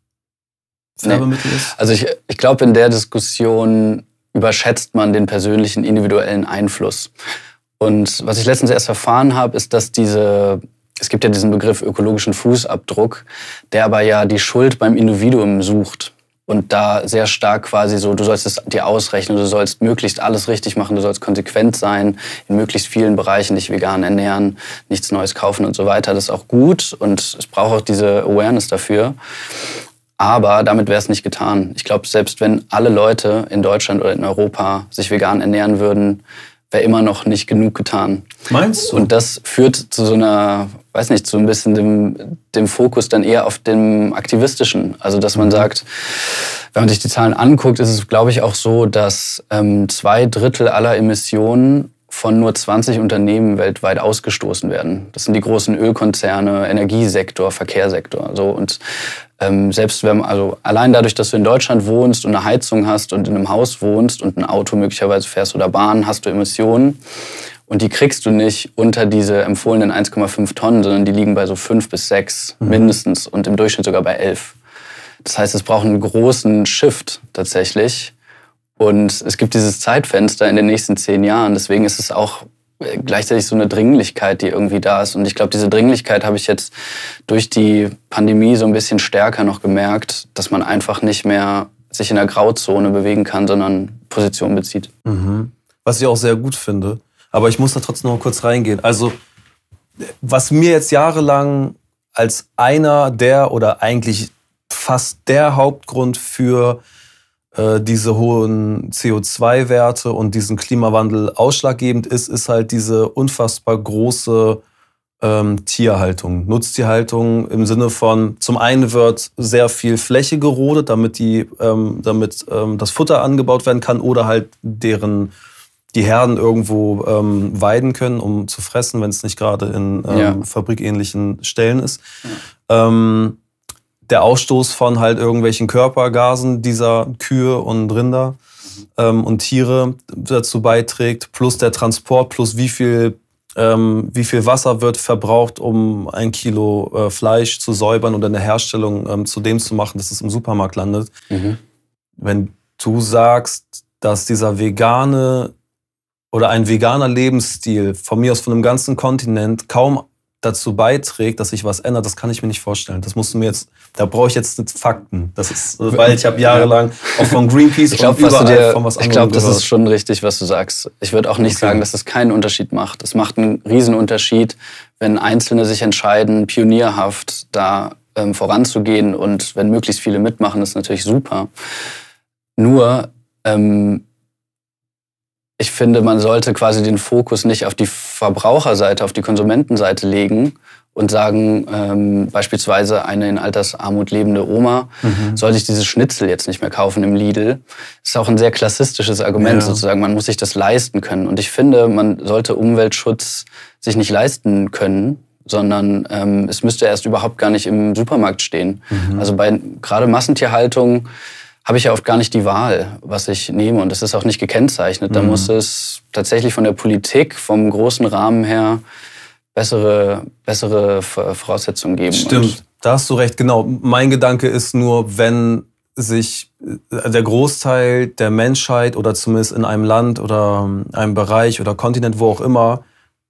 Färbemittel nee. ist? Also ich, ich glaube, in der Diskussion überschätzt man den persönlichen individuellen Einfluss. Und was ich letztens erst erfahren habe, ist, dass diese, es gibt ja diesen Begriff ökologischen Fußabdruck, der aber ja die Schuld beim Individuum sucht und da sehr stark quasi so, du sollst es dir ausrechnen, du sollst möglichst alles richtig machen, du sollst konsequent sein, in möglichst vielen Bereichen dich vegan ernähren, nichts Neues kaufen und so weiter. Das ist auch gut und es braucht auch diese Awareness dafür. Aber damit wäre es nicht getan. Ich glaube, selbst wenn alle Leute in Deutschland oder in Europa sich vegan ernähren würden, wäre immer noch nicht genug getan. Meinst du? Und das führt zu so einer, weiß nicht, zu ein bisschen dem, dem Fokus dann eher auf dem Aktivistischen. Also, dass man mhm. sagt, wenn man sich die Zahlen anguckt, ist es, glaube ich, auch so, dass ähm, zwei Drittel aller Emissionen von nur 20 Unternehmen weltweit ausgestoßen werden. Das sind die großen Ölkonzerne, Energiesektor, Verkehrssektor. So und ähm, selbst wenn also allein dadurch, dass du in Deutschland wohnst und eine Heizung hast und in einem Haus wohnst und ein Auto möglicherweise fährst oder Bahn, hast du Emissionen. Und die kriegst du nicht unter diese empfohlenen 1,5 Tonnen, sondern die liegen bei so 5 bis 6 mhm. mindestens und im Durchschnitt sogar bei 11. Das heißt, es braucht einen großen Shift tatsächlich. Und es gibt dieses Zeitfenster in den nächsten zehn Jahren. Deswegen ist es auch gleichzeitig so eine Dringlichkeit, die irgendwie da ist. Und ich glaube, diese Dringlichkeit habe ich jetzt durch die Pandemie so ein bisschen stärker noch gemerkt, dass man einfach nicht mehr sich in der Grauzone bewegen kann, sondern Position bezieht. Mhm. Was ich auch sehr gut finde. Aber ich muss da trotzdem noch kurz reingehen. Also, was mir jetzt jahrelang als einer der oder eigentlich fast der Hauptgrund für diese hohen CO2-Werte und diesen Klimawandel ausschlaggebend ist, ist halt diese unfassbar große ähm, Tierhaltung, Nutztierhaltung im Sinne von, zum einen wird sehr viel Fläche gerodet, damit, die, ähm, damit ähm, das Futter angebaut werden kann oder halt deren die Herden irgendwo ähm, weiden können, um zu fressen, wenn es nicht gerade in ähm, ja. fabrikähnlichen Stellen ist. Ja. Der Ausstoß von halt irgendwelchen Körpergasen dieser Kühe und Rinder ähm, und Tiere dazu beiträgt, plus der Transport, plus wie viel, ähm, wie viel Wasser wird verbraucht, um ein Kilo äh, Fleisch zu säubern oder eine Herstellung ähm, zu dem zu machen, dass es im Supermarkt landet. Mhm. Wenn du sagst, dass dieser vegane oder ein veganer Lebensstil von mir aus von einem ganzen Kontinent kaum dazu beiträgt, dass sich was ändert, das kann ich mir nicht vorstellen. Das musst du mir jetzt, da brauche ich jetzt Fakten. Das ist, weil ich habe jahrelang auch von Greenpeace ich glaub, und überall dir, von was anderem Ich glaube, das ist schon richtig, was du sagst. Ich würde auch nicht okay. sagen, dass das keinen Unterschied macht. Es macht einen Riesenunterschied, wenn Einzelne sich entscheiden, pionierhaft da ähm, voranzugehen und wenn möglichst viele mitmachen, ist natürlich super. Nur ähm, ich finde, man sollte quasi den Fokus nicht auf die Verbraucherseite, auf die Konsumentenseite legen und sagen, ähm, beispielsweise eine in Altersarmut lebende Oma mhm. soll sich dieses Schnitzel jetzt nicht mehr kaufen im Lidl. Das ist auch ein sehr klassistisches Argument ja. sozusagen. Man muss sich das leisten können. Und ich finde, man sollte Umweltschutz sich nicht leisten können, sondern ähm, es müsste erst überhaupt gar nicht im Supermarkt stehen. Mhm. Also bei gerade Massentierhaltung habe ich ja oft gar nicht die Wahl, was ich nehme. Und es ist auch nicht gekennzeichnet. Mhm. Da muss es tatsächlich von der Politik, vom großen Rahmen her, bessere, bessere Voraussetzungen geben. Stimmt, und da hast du recht. Genau. Mein Gedanke ist nur, wenn sich äh, der Großteil der Menschheit oder zumindest in einem Land oder einem Bereich oder Kontinent, wo auch immer,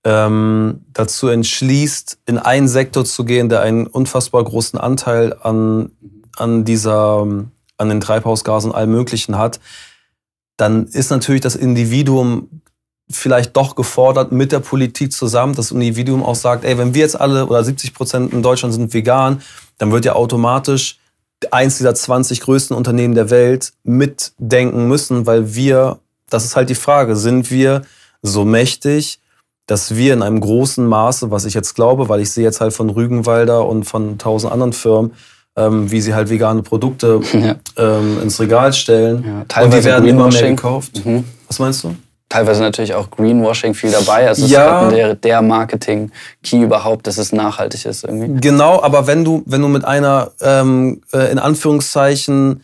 ähm, dazu entschließt, in einen Sektor zu gehen, der einen unfassbar großen Anteil an, an dieser, an den Treibhausgasen und allem Möglichen hat, dann ist natürlich das Individuum vielleicht doch gefordert mit der Politik zusammen, das Individuum auch sagt, ey, wenn wir jetzt alle oder 70 Prozent in Deutschland sind vegan, dann wird ja automatisch eins dieser 20 größten Unternehmen der Welt mitdenken müssen, weil wir, das ist halt die Frage, sind wir so mächtig, dass wir in einem großen Maße, was ich jetzt glaube, weil ich sehe jetzt halt von Rügenwalder und von tausend anderen Firmen, ähm, wie sie halt vegane Produkte ja. ähm, ins Regal stellen. Ja, teilweise und die werden immer mehr gekauft. Mhm. Was meinst du? teilweise natürlich auch Greenwashing viel dabei. Also es ja. ist der, der Marketing-Key überhaupt, dass es nachhaltig ist irgendwie. Genau, aber wenn du, wenn du mit einer ähm, äh, in Anführungszeichen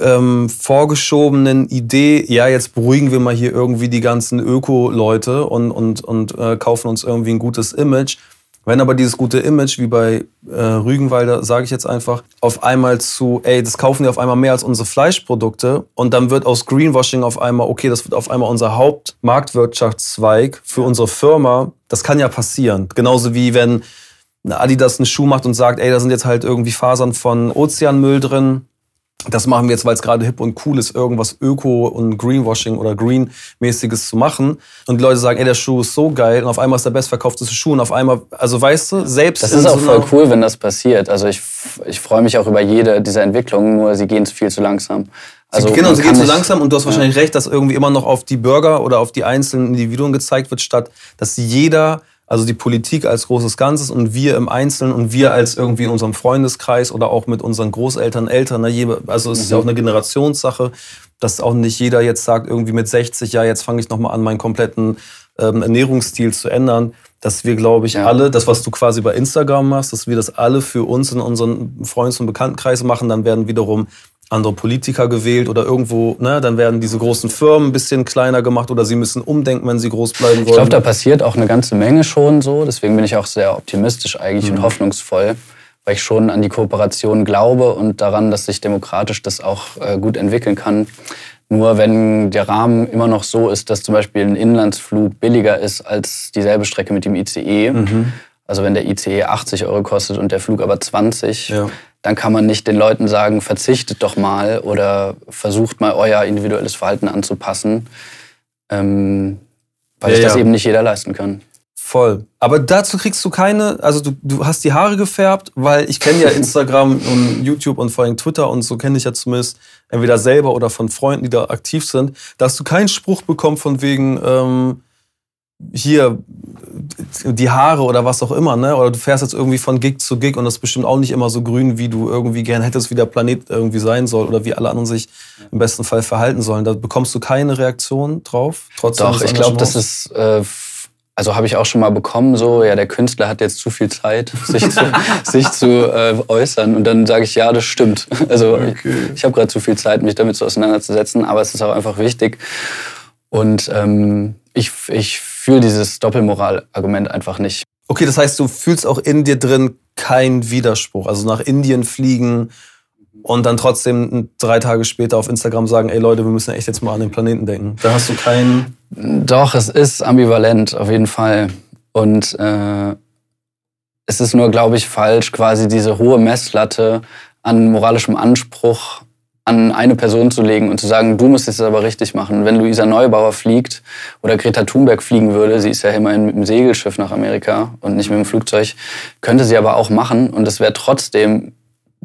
ähm, vorgeschobenen Idee, ja, jetzt beruhigen wir mal hier irgendwie die ganzen Öko-Leute und, und, und äh, kaufen uns irgendwie ein gutes Image, wenn aber dieses gute Image, wie bei äh, Rügenwalder, sage ich jetzt einfach, auf einmal zu, ey, das kaufen die auf einmal mehr als unsere Fleischprodukte und dann wird aus Greenwashing auf einmal, okay, das wird auf einmal unser Hauptmarktwirtschaftszweig für unsere Firma, das kann ja passieren. Genauso wie wenn Adidas einen Schuh macht und sagt, ey, da sind jetzt halt irgendwie Fasern von Ozeanmüll drin das machen wir jetzt, weil es gerade hip und cool ist, irgendwas Öko- und Greenwashing oder Green-mäßiges zu machen. Und die Leute sagen, ey, der Schuh ist so geil und auf einmal ist der bestverkaufteste Schuh und auf einmal, also weißt du, selbst. Das ist auch so voll cool, wenn das passiert. Also ich, ich freue mich auch über jede dieser Entwicklungen, nur sie gehen viel zu langsam. Also genau, sie gehen zu langsam und du hast wahrscheinlich ja. recht, dass irgendwie immer noch auf die Bürger oder auf die einzelnen Individuen gezeigt wird, statt dass jeder also die Politik als großes Ganzes und wir im Einzelnen und wir als irgendwie in unserem Freundeskreis oder auch mit unseren Großeltern, Eltern. Ne, also es ist ja auch mhm. eine Generationssache, dass auch nicht jeder jetzt sagt, irgendwie mit 60, ja, jetzt fange ich nochmal an, meinen kompletten ähm, Ernährungsstil zu ändern. Dass wir, glaube ich, ja. alle, das, was du quasi bei Instagram machst, dass wir das alle für uns in unseren Freundes- und Bekanntenkreis machen, dann werden wiederum andere Politiker gewählt oder irgendwo, ne, dann werden diese großen Firmen ein bisschen kleiner gemacht oder sie müssen umdenken, wenn sie groß bleiben wollen. Ich glaube, da passiert auch eine ganze Menge schon so. Deswegen bin ich auch sehr optimistisch eigentlich mhm. und hoffnungsvoll, weil ich schon an die Kooperation glaube und daran, dass sich demokratisch das auch äh, gut entwickeln kann. Nur wenn der Rahmen immer noch so ist, dass zum Beispiel ein Inlandsflug billiger ist als dieselbe Strecke mit dem ICE, mhm. Also wenn der ICE 80 Euro kostet und der Flug aber 20, ja dann kann man nicht den Leuten sagen, verzichtet doch mal oder versucht mal euer individuelles Verhalten anzupassen, ähm, weil ja, sich das ja. eben nicht jeder leisten kann. Voll. Aber dazu kriegst du keine, also du, du hast die Haare gefärbt, weil ich kenne ja Instagram und YouTube und vor allem Twitter und so kenne ich ja zumindest entweder selber oder von Freunden, die da aktiv sind. Da hast du keinen Spruch bekommen von wegen, ähm, hier die Haare oder was auch immer, ne? Oder du fährst jetzt irgendwie von Gig zu Gig und das ist bestimmt auch nicht immer so grün, wie du irgendwie gern hättest, wie der Planet irgendwie sein soll oder wie alle anderen sich im besten Fall verhalten sollen. Da bekommst du keine Reaktion drauf, trotzdem. Doch, ich glaube, das ist, äh, also habe ich auch schon mal bekommen, so, ja, der Künstler hat jetzt zu viel Zeit, sich zu, sich zu äh, äußern. Und dann sage ich, ja, das stimmt. Also okay. ich, ich habe gerade zu viel Zeit, mich damit so auseinanderzusetzen, aber es ist auch einfach wichtig. Und ähm, ich, ich fühle dieses Doppelmoral-Argument einfach nicht. Okay, das heißt, du fühlst auch in dir drin keinen Widerspruch. Also nach Indien fliegen und dann trotzdem drei Tage später auf Instagram sagen, ey Leute, wir müssen echt jetzt mal an den Planeten denken. Da hast du keinen... Doch, es ist ambivalent, auf jeden Fall. Und äh, es ist nur, glaube ich, falsch, quasi diese hohe Messlatte an moralischem Anspruch an eine Person zu legen und zu sagen, du musst es aber richtig machen. Wenn Luisa Neubauer fliegt oder Greta Thunberg fliegen würde, sie ist ja immerhin mit dem Segelschiff nach Amerika und nicht mit dem Flugzeug, könnte sie aber auch machen und es wäre trotzdem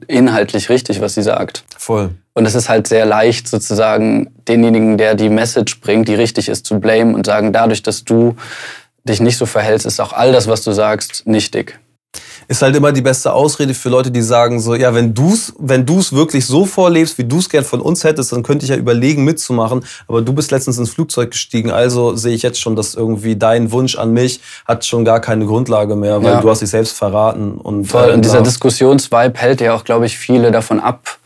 inhaltlich richtig, was sie sagt. Voll. Und es ist halt sehr leicht, sozusagen denjenigen, der die Message bringt, die richtig ist, zu blamen und sagen, dadurch, dass du dich nicht so verhältst, ist auch all das, was du sagst, nichtig ist halt immer die beste Ausrede für Leute, die sagen so, ja, wenn du's, wenn du's wirklich so vorlebst, wie du's gern von uns hättest, dann könnte ich ja überlegen mitzumachen. Aber du bist letztens ins Flugzeug gestiegen, also sehe ich jetzt schon, dass irgendwie dein Wunsch an mich hat schon gar keine Grundlage mehr, weil ja. du hast dich selbst verraten. Und, Voll. und dieser Diskussionsvibe hält ja auch, glaube ich, viele davon ab,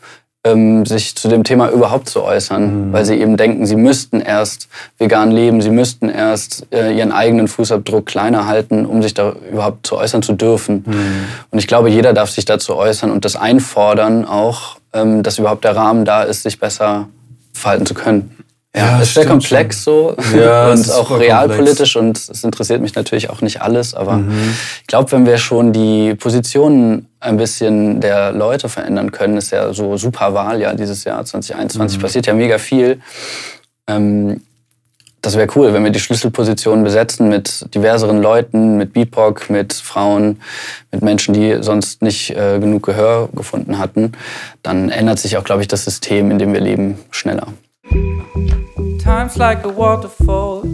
ähm, sich zu dem Thema überhaupt zu äußern, mhm. weil sie eben denken, sie müssten erst vegan leben, sie müssten erst äh, ihren eigenen Fußabdruck kleiner halten, um sich da überhaupt zu äußern zu dürfen. Mhm. Und ich glaube, jeder darf sich dazu äußern und das einfordern auch, ähm, dass überhaupt der Rahmen da ist, sich besser verhalten zu können. Ja, ja ist sehr komplex schon. so ja, und auch realpolitisch und es interessiert mich natürlich auch nicht alles, aber mhm. ich glaube, wenn wir schon die Positionen ein bisschen der Leute verändern können, ist ja so super Wahljahr dieses Jahr 2021, mhm. passiert ja mega viel. Ähm, das wäre cool, wenn wir die Schlüsselpositionen besetzen mit diverseren Leuten, mit BIPOC, mit Frauen, mit Menschen, die sonst nicht äh, genug Gehör gefunden hatten. Dann ändert sich auch, glaube ich, das System, in dem wir leben, schneller. Time's like a waterfall.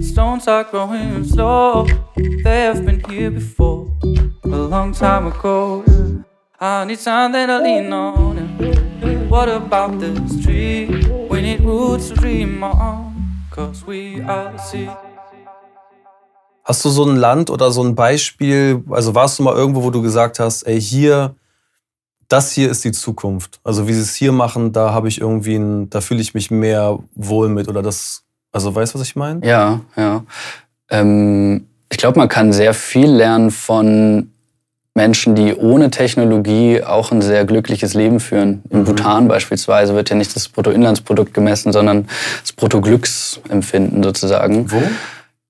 Stones are growing slow. They have been here before, a long time ago. I need something to lean on. What about this tree? We need roots to dream on. Hast du so ein Land oder so ein Beispiel, also warst du mal irgendwo, wo du gesagt hast, ey, hier, das hier ist die Zukunft. Also wie sie es hier machen, da habe ich irgendwie, ein, da fühle ich mich mehr wohl mit oder das, also weißt du, was ich meine? Ja, ja. Ähm, ich glaube, man kann sehr viel lernen von Menschen, die ohne Technologie auch ein sehr glückliches Leben führen. In mhm. Bhutan beispielsweise wird ja nicht das Bruttoinlandsprodukt gemessen, sondern das Bruttoglücksempfinden sozusagen. Wo?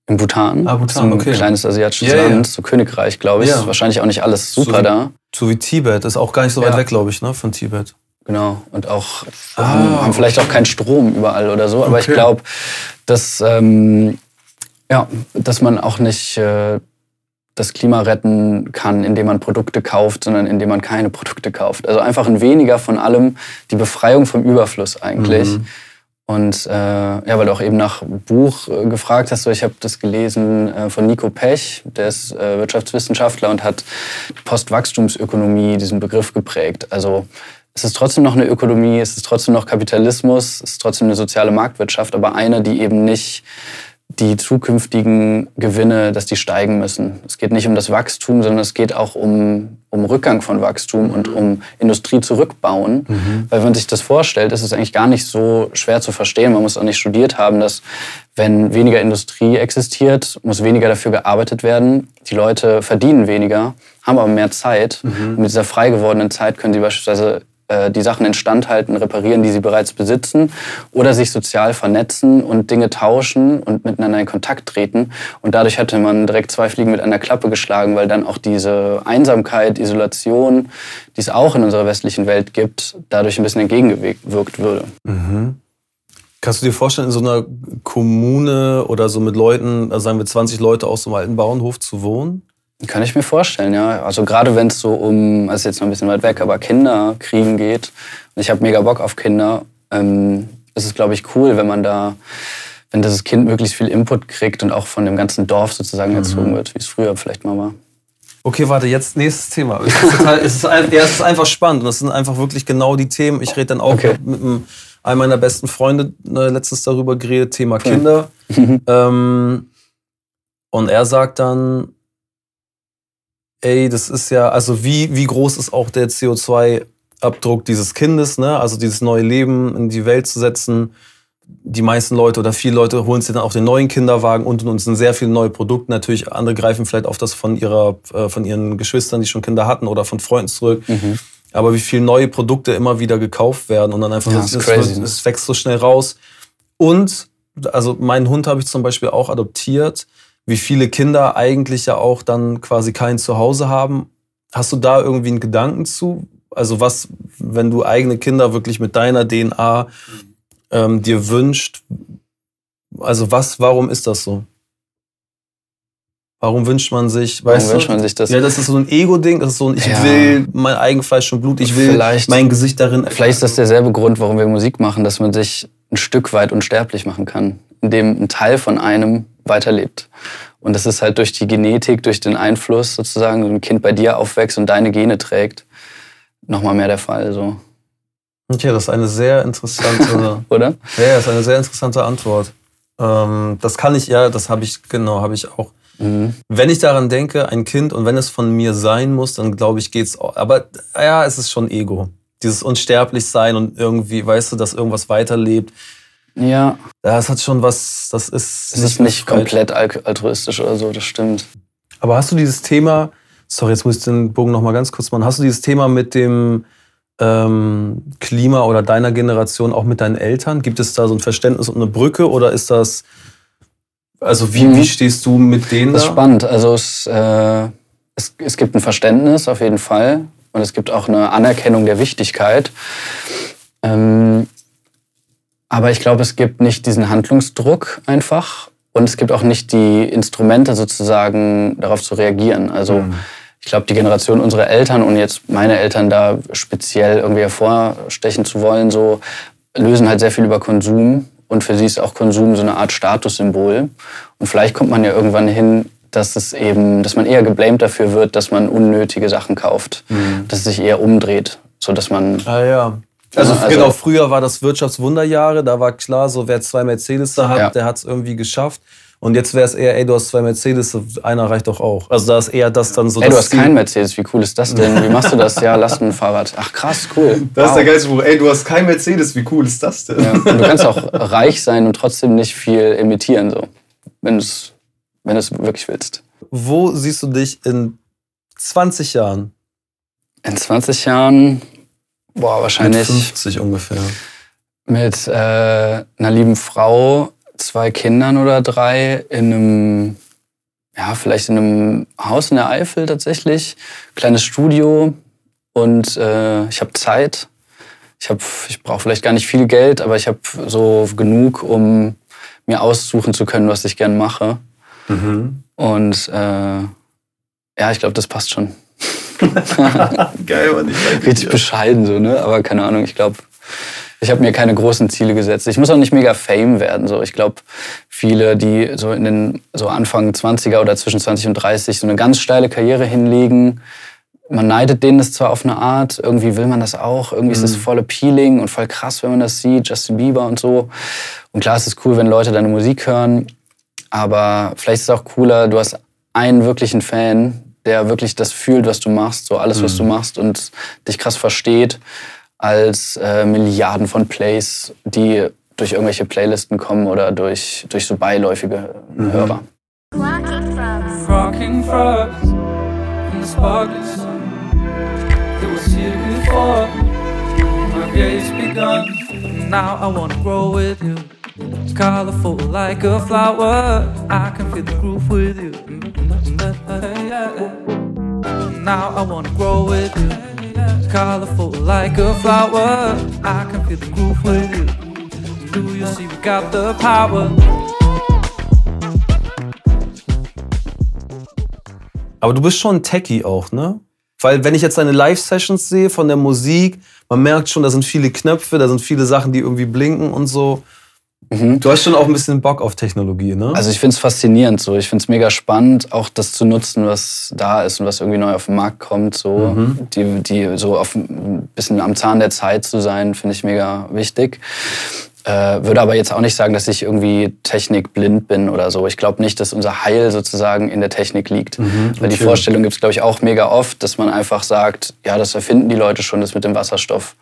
In Bhutan. Ah, Bhutan, so ein okay. kleines asiatisches yeah, Land, yeah. so Königreich, glaube ich. Yeah. Wahrscheinlich auch nicht alles super so da. So wie Tibet, ist auch gar nicht so weit ja. weg, glaube ich, ne, von Tibet. Genau. Und auch ah, haben vielleicht auch keinen Strom überall oder so. Aber okay. ich glaube, dass, ähm, ja, dass man auch nicht äh, das Klima retten kann, indem man Produkte kauft, sondern indem man keine Produkte kauft. Also einfach ein weniger von allem, die Befreiung vom Überfluss eigentlich. Mhm. Und äh, ja, weil du auch eben nach Buch äh, gefragt hast, so ich habe das gelesen äh, von Nico Pech, der ist äh, Wirtschaftswissenschaftler und hat Postwachstumsökonomie, diesen Begriff geprägt. Also es ist trotzdem noch eine Ökonomie, es ist trotzdem noch Kapitalismus, es ist trotzdem eine soziale Marktwirtschaft, aber eine, die eben nicht die zukünftigen Gewinne, dass die steigen müssen. Es geht nicht um das Wachstum, sondern es geht auch um, um Rückgang von Wachstum und um Industrie zurückbauen. Mhm. Weil wenn man sich das vorstellt, ist es eigentlich gar nicht so schwer zu verstehen. Man muss auch nicht studiert haben, dass wenn weniger Industrie existiert, muss weniger dafür gearbeitet werden. Die Leute verdienen weniger, haben aber mehr Zeit. Mhm. Und mit dieser frei gewordenen Zeit können sie beispielsweise die Sachen instand halten, reparieren, die sie bereits besitzen, oder sich sozial vernetzen und Dinge tauschen und miteinander in Kontakt treten. Und dadurch hätte man direkt zwei Fliegen mit einer Klappe geschlagen, weil dann auch diese Einsamkeit, Isolation, die es auch in unserer westlichen Welt gibt, dadurch ein bisschen entgegengewirkt würde. Mhm. Kannst du dir vorstellen, in so einer Kommune oder so mit Leuten, also sagen wir 20 Leute aus so einem alten Bauernhof zu wohnen? Kann ich mir vorstellen, ja. Also gerade wenn es so um, also jetzt noch ein bisschen weit weg, aber Kinderkriegen geht. Und ich habe mega Bock auf Kinder. Ähm, ist es, glaube ich, cool, wenn man da, wenn das Kind möglichst viel Input kriegt und auch von dem ganzen Dorf sozusagen mhm. erzogen wird, wie es früher vielleicht mal war. Okay, warte, jetzt nächstes Thema. Es ist, total, es ist, ja, es ist einfach spannend und das sind einfach wirklich genau die Themen. Ich rede dann auch okay. mit, einem meiner besten Freunde ne, letztens darüber geredet, Thema Kinder. Mhm. Ähm, und er sagt dann, ey, das ist ja, also wie, wie groß ist auch der CO2-Abdruck dieses Kindes, ne? Also dieses neue Leben in die Welt zu setzen. Die meisten Leute oder viele Leute holen sich dann auch den neuen Kinderwagen und und und sind sehr viele neue Produkte. Natürlich, andere greifen vielleicht auf das von ihrer, äh, von ihren Geschwistern, die schon Kinder hatten oder von Freunden zurück. Mhm. Aber wie viele neue Produkte immer wieder gekauft werden und dann einfach, ja, das, es, crazy, ne? es wächst so schnell raus. Und, also meinen Hund habe ich zum Beispiel auch adoptiert wie viele Kinder eigentlich ja auch dann quasi kein Zuhause haben. Hast du da irgendwie einen Gedanken zu? Also was, wenn du eigene Kinder wirklich mit deiner DNA ähm, dir wünscht, also was, warum ist das so? Warum wünscht man sich, warum weißt wünscht du? man sich das? Ja, das ist so ein Ego-Ding, das ist so ein, ich ja. will mein Eigenfleisch und Blut, ich will vielleicht, mein Gesicht darin. Vielleicht ist das derselbe Grund, warum wir Musik machen, dass man sich ein Stück weit unsterblich machen kann, indem ein Teil von einem weiterlebt. Und das ist halt durch die Genetik, durch den Einfluss sozusagen, wenn ein Kind bei dir aufwächst und deine Gene trägt, nochmal mehr der Fall. So. Okay, das ist eine sehr interessante. Oder? Ja, das ist eine sehr interessante Antwort. Ähm, das kann ich, ja, das habe ich, genau, habe ich auch. Mhm. Wenn ich daran denke, ein Kind und wenn es von mir sein muss, dann glaube ich, geht's auch. Aber ja, es ist schon Ego. Dieses Unsterblichsein und irgendwie, weißt du, dass irgendwas weiterlebt. Ja. Das hat schon was, das ist. Es ist nicht komplett altruistisch oder so, das stimmt. Aber hast du dieses Thema, sorry, jetzt muss ich den Bogen noch mal ganz kurz machen, hast du dieses Thema mit dem, ähm, Klima oder deiner Generation auch mit deinen Eltern? Gibt es da so ein Verständnis und eine Brücke oder ist das, also wie, mhm. wie stehst du mit denen? Das ist da? spannend. Also es, äh, es, es gibt ein Verständnis auf jeden Fall und es gibt auch eine Anerkennung der Wichtigkeit. Ähm, aber ich glaube, es gibt nicht diesen Handlungsdruck einfach und es gibt auch nicht die Instrumente sozusagen darauf zu reagieren. Also mhm ich glaube, die Generation unserer Eltern und jetzt meine Eltern da speziell irgendwie hervorstechen zu wollen, so lösen halt sehr viel über Konsum. Und für sie ist auch Konsum so eine Art Statussymbol. Und vielleicht kommt man ja irgendwann hin, dass es eben, dass man eher geblamed dafür wird, dass man unnötige Sachen kauft. Mhm. Dass es sich eher umdreht. So dass man. Ah ja. Also, also, genau, früher war das Wirtschaftswunderjahre, da war klar, so wer zwei Mercedes da hat, ja. der hat es irgendwie geschafft. Und jetzt wäre es eher, ey, du hast zwei Mercedes, einer reicht doch auch. Also da ist eher das dann so. Ey, du hast keinen Mercedes, wie cool ist das denn? Wie machst du das? Ja, lass ein Fahrrad. Ach krass, cool. Das wow. ist der geilste Spruch. Ey, du hast keinen Mercedes, wie cool ist das denn? Ja. Und du kannst auch reich sein und trotzdem nicht viel imitieren, so. Wenn du es wenn wirklich willst. Wo siehst du dich in 20 Jahren? In 20 Jahren, boah, wahrscheinlich. Mit 50 ungefähr. Mit äh, einer lieben Frau, zwei Kindern oder drei in einem, ja, vielleicht in einem Haus in der Eifel tatsächlich. Kleines Studio und äh, ich habe Zeit. Ich, hab, ich brauche vielleicht gar nicht viel Geld, aber ich habe so genug, um mir aussuchen zu können, was ich gern mache. Mhm. Und äh, ja, ich glaube, das passt schon. Geil, Mann. Ich Richtig bescheiden so, ne? Aber keine Ahnung, ich glaube, ich habe mir keine großen Ziele gesetzt. Ich muss auch nicht mega Fame werden. So. Ich glaube, viele, die so in den so Anfang 20er oder zwischen 20 und 30 so eine ganz steile Karriere hinlegen, man neidet denen das zwar auf eine Art, irgendwie will man das auch, irgendwie ist das mhm. voll appealing und voll krass, wenn man das sieht, Justin Bieber und so. Und klar ist es cool, wenn Leute deine Musik hören, aber vielleicht ist es auch cooler, du hast einen wirklichen Fan, der wirklich das fühlt, was du machst, so alles, was du mhm. machst und dich krass versteht als äh, Milliarden von Plays, die durch irgendwelche Playlisten kommen oder durch, durch so beiläufige mhm. Hörer. Rocking frogs in the sparkling sun It was here before my gaze begun Now I wanna grow with you It's colorful like a flower I can feel the groove with you Now I wanna grow with you colorful like a flower. I can feel the groove with you. Do you see we got the power? Aber du bist schon Techie auch, ne? Weil wenn ich jetzt deine Live-Sessions sehe von der Musik, man merkt schon, da sind viele Knöpfe, da sind viele Sachen, die irgendwie blinken und so. Mhm. Du hast schon auch ein bisschen Bock auf Technologie, ne? Also ich finde es faszinierend so. Ich finde es mega spannend, auch das zu nutzen, was da ist und was irgendwie neu auf den Markt kommt. So. Mhm. Die, die so auf ein bisschen am Zahn der Zeit zu sein, finde ich mega wichtig. Äh, würde aber jetzt auch nicht sagen, dass ich irgendwie technikblind bin oder so. Ich glaube nicht, dass unser Heil sozusagen in der Technik liegt. Mhm. Weil die Vorstellung gibt es, glaube ich, auch mega oft, dass man einfach sagt, ja, das erfinden die Leute schon, das mit dem Wasserstoff.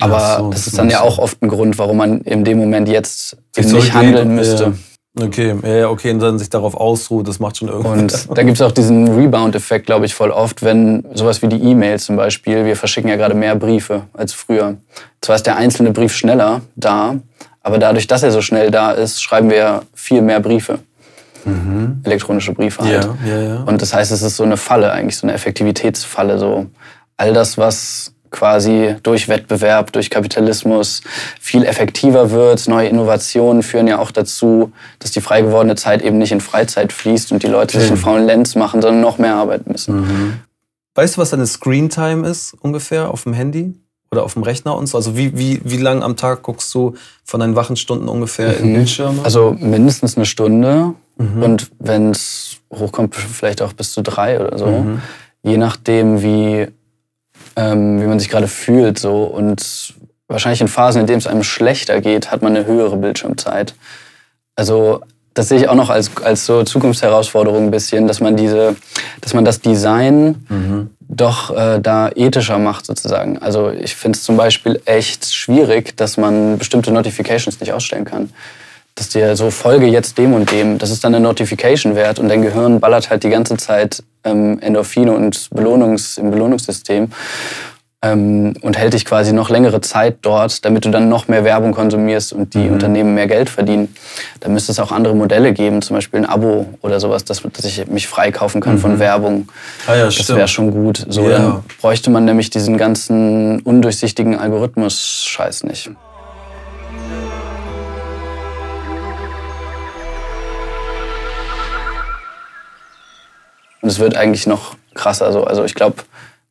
Aber so, das ist dann ja auch oft ein Grund, warum man in dem Moment jetzt nicht handeln müsste. Ja. Okay, ja, okay, und dann sich darauf ausruht, das macht schon irgendwas. Und da gibt es auch diesen Rebound-Effekt, glaube ich, voll oft, wenn sowas wie die E-Mail zum Beispiel, wir verschicken ja gerade mehr Briefe als früher. Zwar ist der einzelne Brief schneller da, aber dadurch, dass er so schnell da ist, schreiben wir viel mehr Briefe. Mhm. Elektronische Briefe halt. Ja, ja, ja. Und das heißt, es ist so eine Falle eigentlich, so eine Effektivitätsfalle. So all das, was quasi durch Wettbewerb, durch Kapitalismus viel effektiver wird. Neue Innovationen führen ja auch dazu, dass die frei gewordene Zeit eben nicht in Freizeit fließt und die Leute sich einen faulen Lenz machen, sondern noch mehr arbeiten müssen. Mhm. Weißt du, was deine Screentime ist ungefähr auf dem Handy? Oder auf dem Rechner und so? Also wie, wie, wie lang am Tag guckst du von deinen wachen Stunden ungefähr mhm. in Bildschirme? Also mindestens eine Stunde. Mhm. Und wenn es hochkommt, vielleicht auch bis zu drei oder so. Mhm. Je nachdem, wie ähm, wie man sich gerade fühlt. So. Und wahrscheinlich in Phasen, in denen es einem schlechter geht, hat man eine höhere Bildschirmzeit. Also das sehe ich auch noch als, als so Zukunftsherausforderung ein bisschen, dass man diese, dass man das Design mhm. doch äh, da ethischer macht sozusagen. Also ich finde es zum Beispiel echt schwierig, dass man bestimmte Notifications nicht ausstellen kann dass dir so Folge jetzt dem und dem, das ist dann eine Notification wert und dein Gehirn ballert halt die ganze Zeit ähm, Endorphine und Belohnungs, im Belohnungssystem. ähm, und hält dich quasi noch längere Zeit dort, damit du dann noch mehr Werbung konsumierst und die mhm. Unternehmen mehr Geld verdienen. Da müsste es auch andere Modelle geben, zum Beispiel ein Abo oder sowas, dass, dass ich mich freikaufen kann mhm. von Werbung. Ah ja, das wäre schon gut. So, ja. dann bräuchte man nämlich diesen ganzen undurchsichtigen Algorithmus-Scheiß nicht. Und es wird eigentlich noch krasser so. Also ich glaube,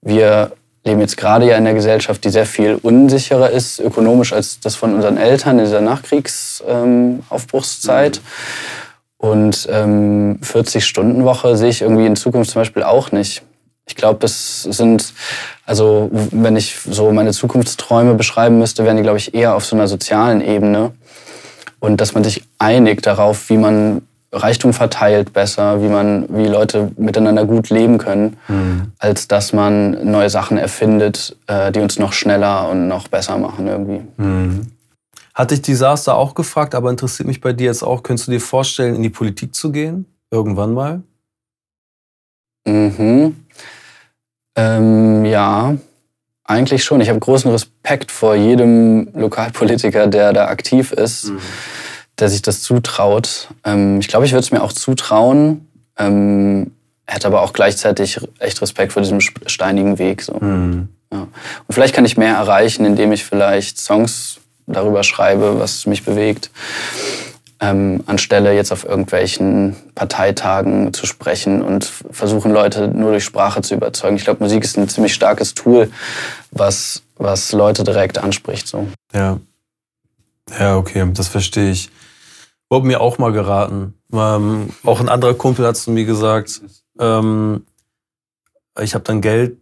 wir leben jetzt gerade ja in einer Gesellschaft, die sehr viel unsicherer ist, ökonomisch, als das von unseren Eltern in dieser Nachkriegsaufbruchszeit. Ähm, Und ähm, 40-Stunden-Woche sehe ich irgendwie in Zukunft zum Beispiel auch nicht. Ich glaube, das sind, also wenn ich so meine Zukunftsträume beschreiben müsste, wären die, glaube ich, eher auf so einer sozialen Ebene. Und dass man sich einigt darauf, wie man Reichtum verteilt besser, wie man, wie Leute miteinander gut leben können, mhm. als dass man neue Sachen erfindet, äh, die uns noch schneller und noch besser machen irgendwie. Mhm. Hatte ich Disaster auch gefragt, aber interessiert mich bei dir jetzt auch, könntest du dir vorstellen, in die Politik zu gehen? Irgendwann mal? Mhm. Ähm, ja, eigentlich schon. Ich habe großen Respekt vor jedem Lokalpolitiker, der da aktiv ist. Mhm der sich das zutraut. Ähm, ich glaube, ich würde es mir auch zutrauen. Ähm, hätte aber auch gleichzeitig echt Respekt vor diesem steinigen Weg. So. Mhm. Ja. Und vielleicht kann ich mehr erreichen, indem ich vielleicht Songs darüber schreibe, was mich bewegt, ähm, anstelle jetzt auf irgendwelchen Parteitagen zu sprechen und versuchen, Leute nur durch Sprache zu überzeugen. Ich glaube, Musik ist ein ziemlich starkes Tool, was, was Leute direkt anspricht. So. Ja. Ja, okay, das verstehe ich. Wurde mir auch mal geraten. Ähm, auch ein anderer Kumpel hat zu mir gesagt, ähm, ich habe dann Geld,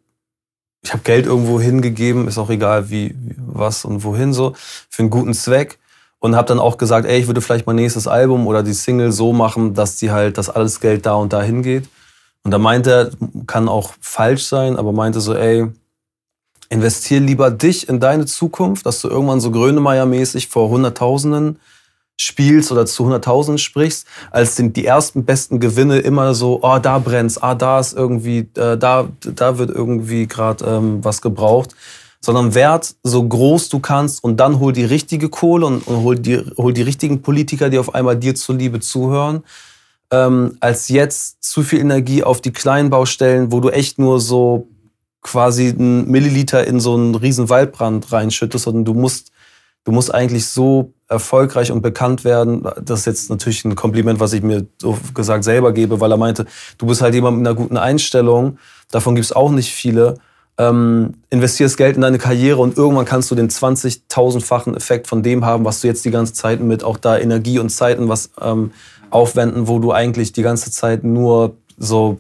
ich habe Geld irgendwo hingegeben, ist auch egal wie, was und wohin so, für einen guten Zweck. Und habe dann auch gesagt, ey, ich würde vielleicht mein nächstes Album oder die Single so machen, dass die halt, dass alles Geld da und da hingeht. Und da meinte er, kann auch falsch sein, aber meinte so, ey, investier lieber dich in deine Zukunft, dass du irgendwann so Grönemeyer-mäßig vor Hunderttausenden spielst oder zu 100.000 sprichst, als sind die ersten besten Gewinne immer so, oh, da brennt's, ah, da ist irgendwie, äh, da, da wird irgendwie gerade ähm, was gebraucht. Sondern werd so groß du kannst und dann hol die richtige Kohle und, und hol, die, hol die richtigen Politiker, die auf einmal dir zuliebe zuhören, ähm, als jetzt zu viel Energie auf die kleinen Baustellen, wo du echt nur so quasi einen Milliliter in so einen riesen Waldbrand reinschüttest, sondern du musst, du musst eigentlich so erfolgreich und bekannt werden. Das ist jetzt natürlich ein Kompliment, was ich mir so gesagt selber gebe, weil er meinte, du bist halt jemand mit einer guten Einstellung. Davon gibt es auch nicht viele. Ähm, investierst Geld in deine Karriere und irgendwann kannst du den 20.000-fachen Effekt von dem haben, was du jetzt die ganze Zeit mit auch da Energie und Zeiten was ähm, aufwenden, wo du eigentlich die ganze Zeit nur so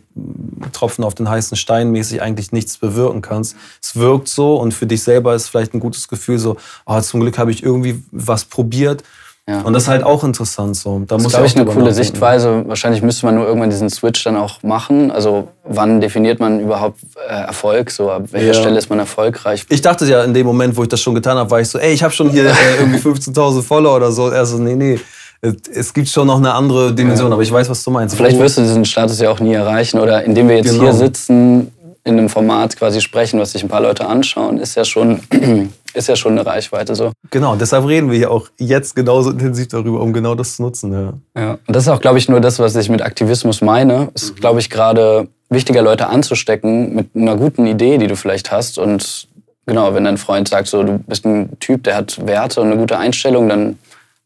Tropfen auf den heißen Stein mäßig eigentlich nichts bewirken kannst. Es wirkt so und für dich selber ist vielleicht ein gutes Gefühl so, oh, zum Glück habe ich irgendwie was probiert. Ja. Und das ist halt auch interessant so. Da das ist, glaube ich, eine coole Sichtweise. Wahrscheinlich müsste man nur irgendwann diesen Switch dann auch machen. Also wann definiert man überhaupt äh, Erfolg? So, ab welcher ja. Stelle ist man erfolgreich? Ich dachte ja in dem Moment, wo ich das schon getan habe, war ich so, ey, ich habe schon hier äh, irgendwie 15.000 Follower oder so. Er so, nee, nee es gibt schon noch eine andere Dimension, ja. aber ich weiß, was du meinst. Vielleicht wirst du diesen Status ja auch nie erreichen. Oder indem wir jetzt genau. hier sitzen, in einem Format quasi sprechen, was sich ein paar Leute anschauen, ist ja schon, ist ja schon eine Reichweite so. Genau, deshalb reden wir hier auch jetzt genauso intensiv darüber, um genau das zu nutzen. Ja, ja. und das ist auch, glaube ich, nur das, was ich mit Aktivismus meine. Es ist, glaube ich, gerade wichtiger, Leute anzustecken mit einer guten Idee, die du vielleicht hast. Und genau, wenn dein Freund sagt, so, du bist ein Typ, der hat Werte und eine gute Einstellung, dann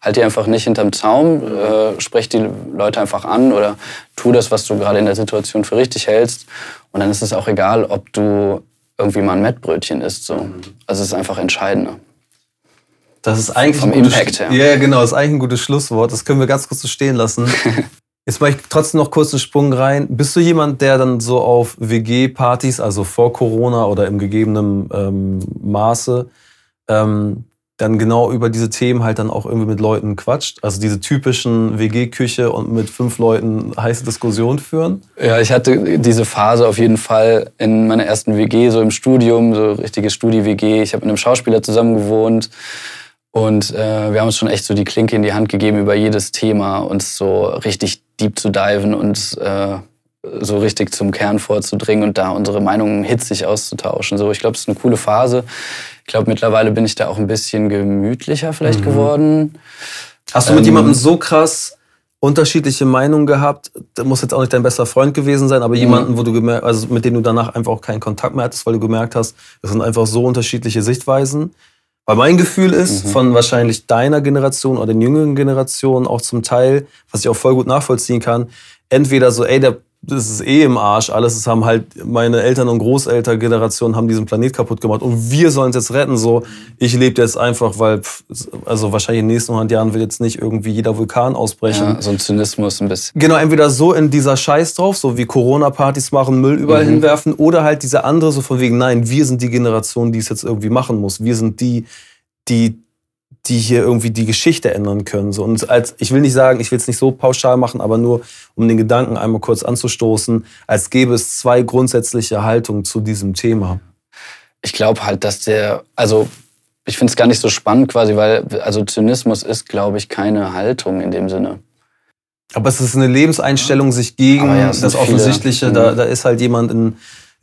halt die einfach nicht hinterm Zaum, äh, sprech die Leute einfach an oder tu das, was du gerade in der Situation für richtig hältst. Und dann ist es auch egal, ob du irgendwie mal ein Mettbrötchen isst. So. Also es ist einfach entscheidender. Das ist eigentlich Vom ein Impact her. Ja, genau, das ist eigentlich ein gutes Schlusswort. Das können wir ganz kurz so stehen lassen. Jetzt mache ich trotzdem noch kurz einen Sprung rein. Bist du jemand, der dann so auf WG-Partys, also vor Corona oder im gegebenen ähm, Maße, ähm, dann genau über diese Themen halt dann auch irgendwie mit Leuten quatscht. Also diese typischen WG-Küche und mit fünf Leuten heiße Diskussionen führen. Ja, ich hatte diese Phase auf jeden Fall in meiner ersten WG, so im Studium, so richtige Studi-WG. Ich habe mit einem Schauspieler zusammen gewohnt. Und äh, wir haben uns schon echt so die Klinke in die Hand gegeben, über jedes Thema uns so richtig deep zu diven und äh, so richtig zum Kern vorzudringen und da unsere Meinungen hitzig auszutauschen. So, ich glaube, es ist eine coole Phase. Ich glaube, mittlerweile bin ich da auch ein bisschen gemütlicher vielleicht mhm. geworden. Hast du mit ähm, jemandem so krass unterschiedliche Meinungen gehabt? Das muss jetzt auch nicht dein bester Freund gewesen sein, aber mhm. jemanden, wo du gemerkt, also mit dem du danach einfach auch keinen Kontakt mehr hattest, weil du gemerkt hast, das sind einfach so unterschiedliche Sichtweisen. Weil mein Gefühl ist, mhm. von wahrscheinlich deiner Generation oder den jüngeren Generationen auch zum Teil, was ich auch voll gut nachvollziehen kann, entweder so, ey, der das ist eh im Arsch alles. Es haben halt meine Eltern und Großelterngeneration haben diesen Planet kaputt gemacht und wir sollen es jetzt retten. So, ich lebe jetzt einfach, weil, also wahrscheinlich in den nächsten 100 Jahren wird jetzt nicht irgendwie jeder Vulkan ausbrechen. Ja, so ein Zynismus ein bisschen. Genau, entweder so in dieser Scheiß drauf, so wie Corona-Partys machen, Müll überall mhm. hinwerfen oder halt diese andere so von wegen, nein, wir sind die Generation, die es jetzt irgendwie machen muss. Wir sind die, die die hier irgendwie die Geschichte ändern können. So, und als, ich will nicht sagen, ich will es nicht so pauschal machen, aber nur um den Gedanken einmal kurz anzustoßen, als gäbe es zwei grundsätzliche Haltungen zu diesem Thema. Ich glaube halt, dass der, also ich finde es gar nicht so spannend quasi, weil also Zynismus ist, glaube ich, keine Haltung in dem Sinne. Aber es ist eine Lebenseinstellung, sich gegen ja, das Offensichtliche, da, mhm. da ist halt jemand in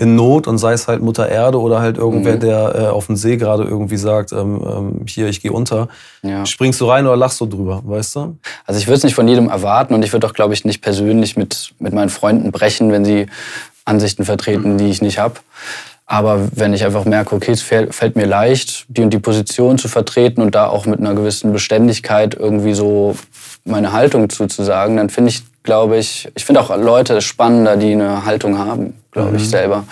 in Not und sei es halt Mutter Erde oder halt irgendwer, mhm. der äh, auf dem See gerade irgendwie sagt, ähm, ähm, hier, ich gehe unter. Ja. Springst du rein oder lachst du drüber, weißt du? Also ich würde es nicht von jedem erwarten und ich würde auch, glaube ich, nicht persönlich mit, mit meinen Freunden brechen, wenn sie Ansichten vertreten, mhm. die ich nicht habe. Aber wenn ich einfach merke, okay, es fällt mir leicht, die und die Position zu vertreten und da auch mit einer gewissen Beständigkeit irgendwie so meine Haltung zuzusagen, dann finde ich, glaube ich, ich finde auch Leute spannender, die eine Haltung haben, glaube mhm. ich selber.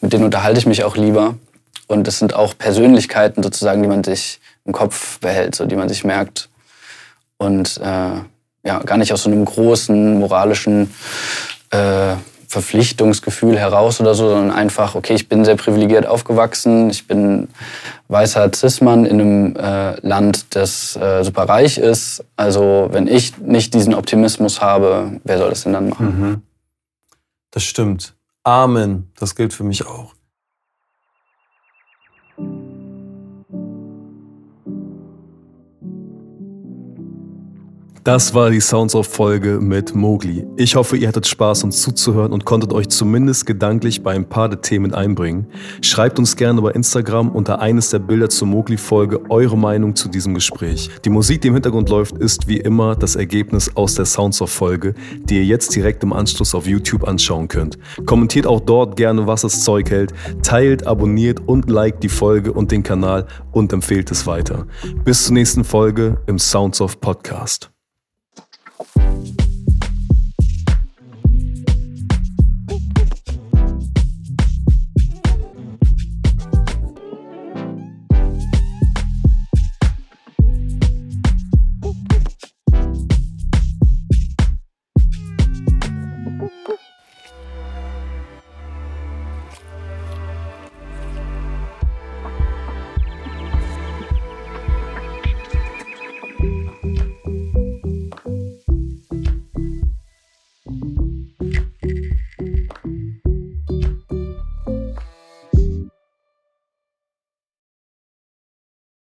Mit denen unterhalte ich mich auch lieber. Und das sind auch Persönlichkeiten sozusagen, die man sich im Kopf behält, so die man sich merkt. Und äh, ja, gar nicht aus so einem großen moralischen äh, Verpflichtungsgefühl heraus oder so, sondern einfach, okay, ich bin sehr privilegiert aufgewachsen, ich bin weißer Cis-Mann in einem äh, Land, das äh, super reich ist. Also wenn ich nicht diesen Optimismus habe, wer soll das denn dann machen? Mhm. Das stimmt. Amen. Das gilt für mich auch. Das war die Sounds of Folge mit Mowgli. Ich hoffe, ihr hattet Spaß, uns zuzuhören und konntet euch zumindest gedanklich bei ein paar der Themen einbringen. Schreibt uns gerne bei Instagram unter eines der Bilder zur Mowgli-Folge eure Meinung zu diesem Gespräch. Die Musik, die im Hintergrund läuft, ist wie immer das Ergebnis aus der Sounds of Folge, die ihr jetzt direkt im Anschluss auf YouTube anschauen könnt. Kommentiert auch dort gerne, was das Zeug hält, teilt, abonniert und liked die Folge und den Kanal und empfehlt es weiter. Bis zur nächsten Folge im Sounds of Podcast.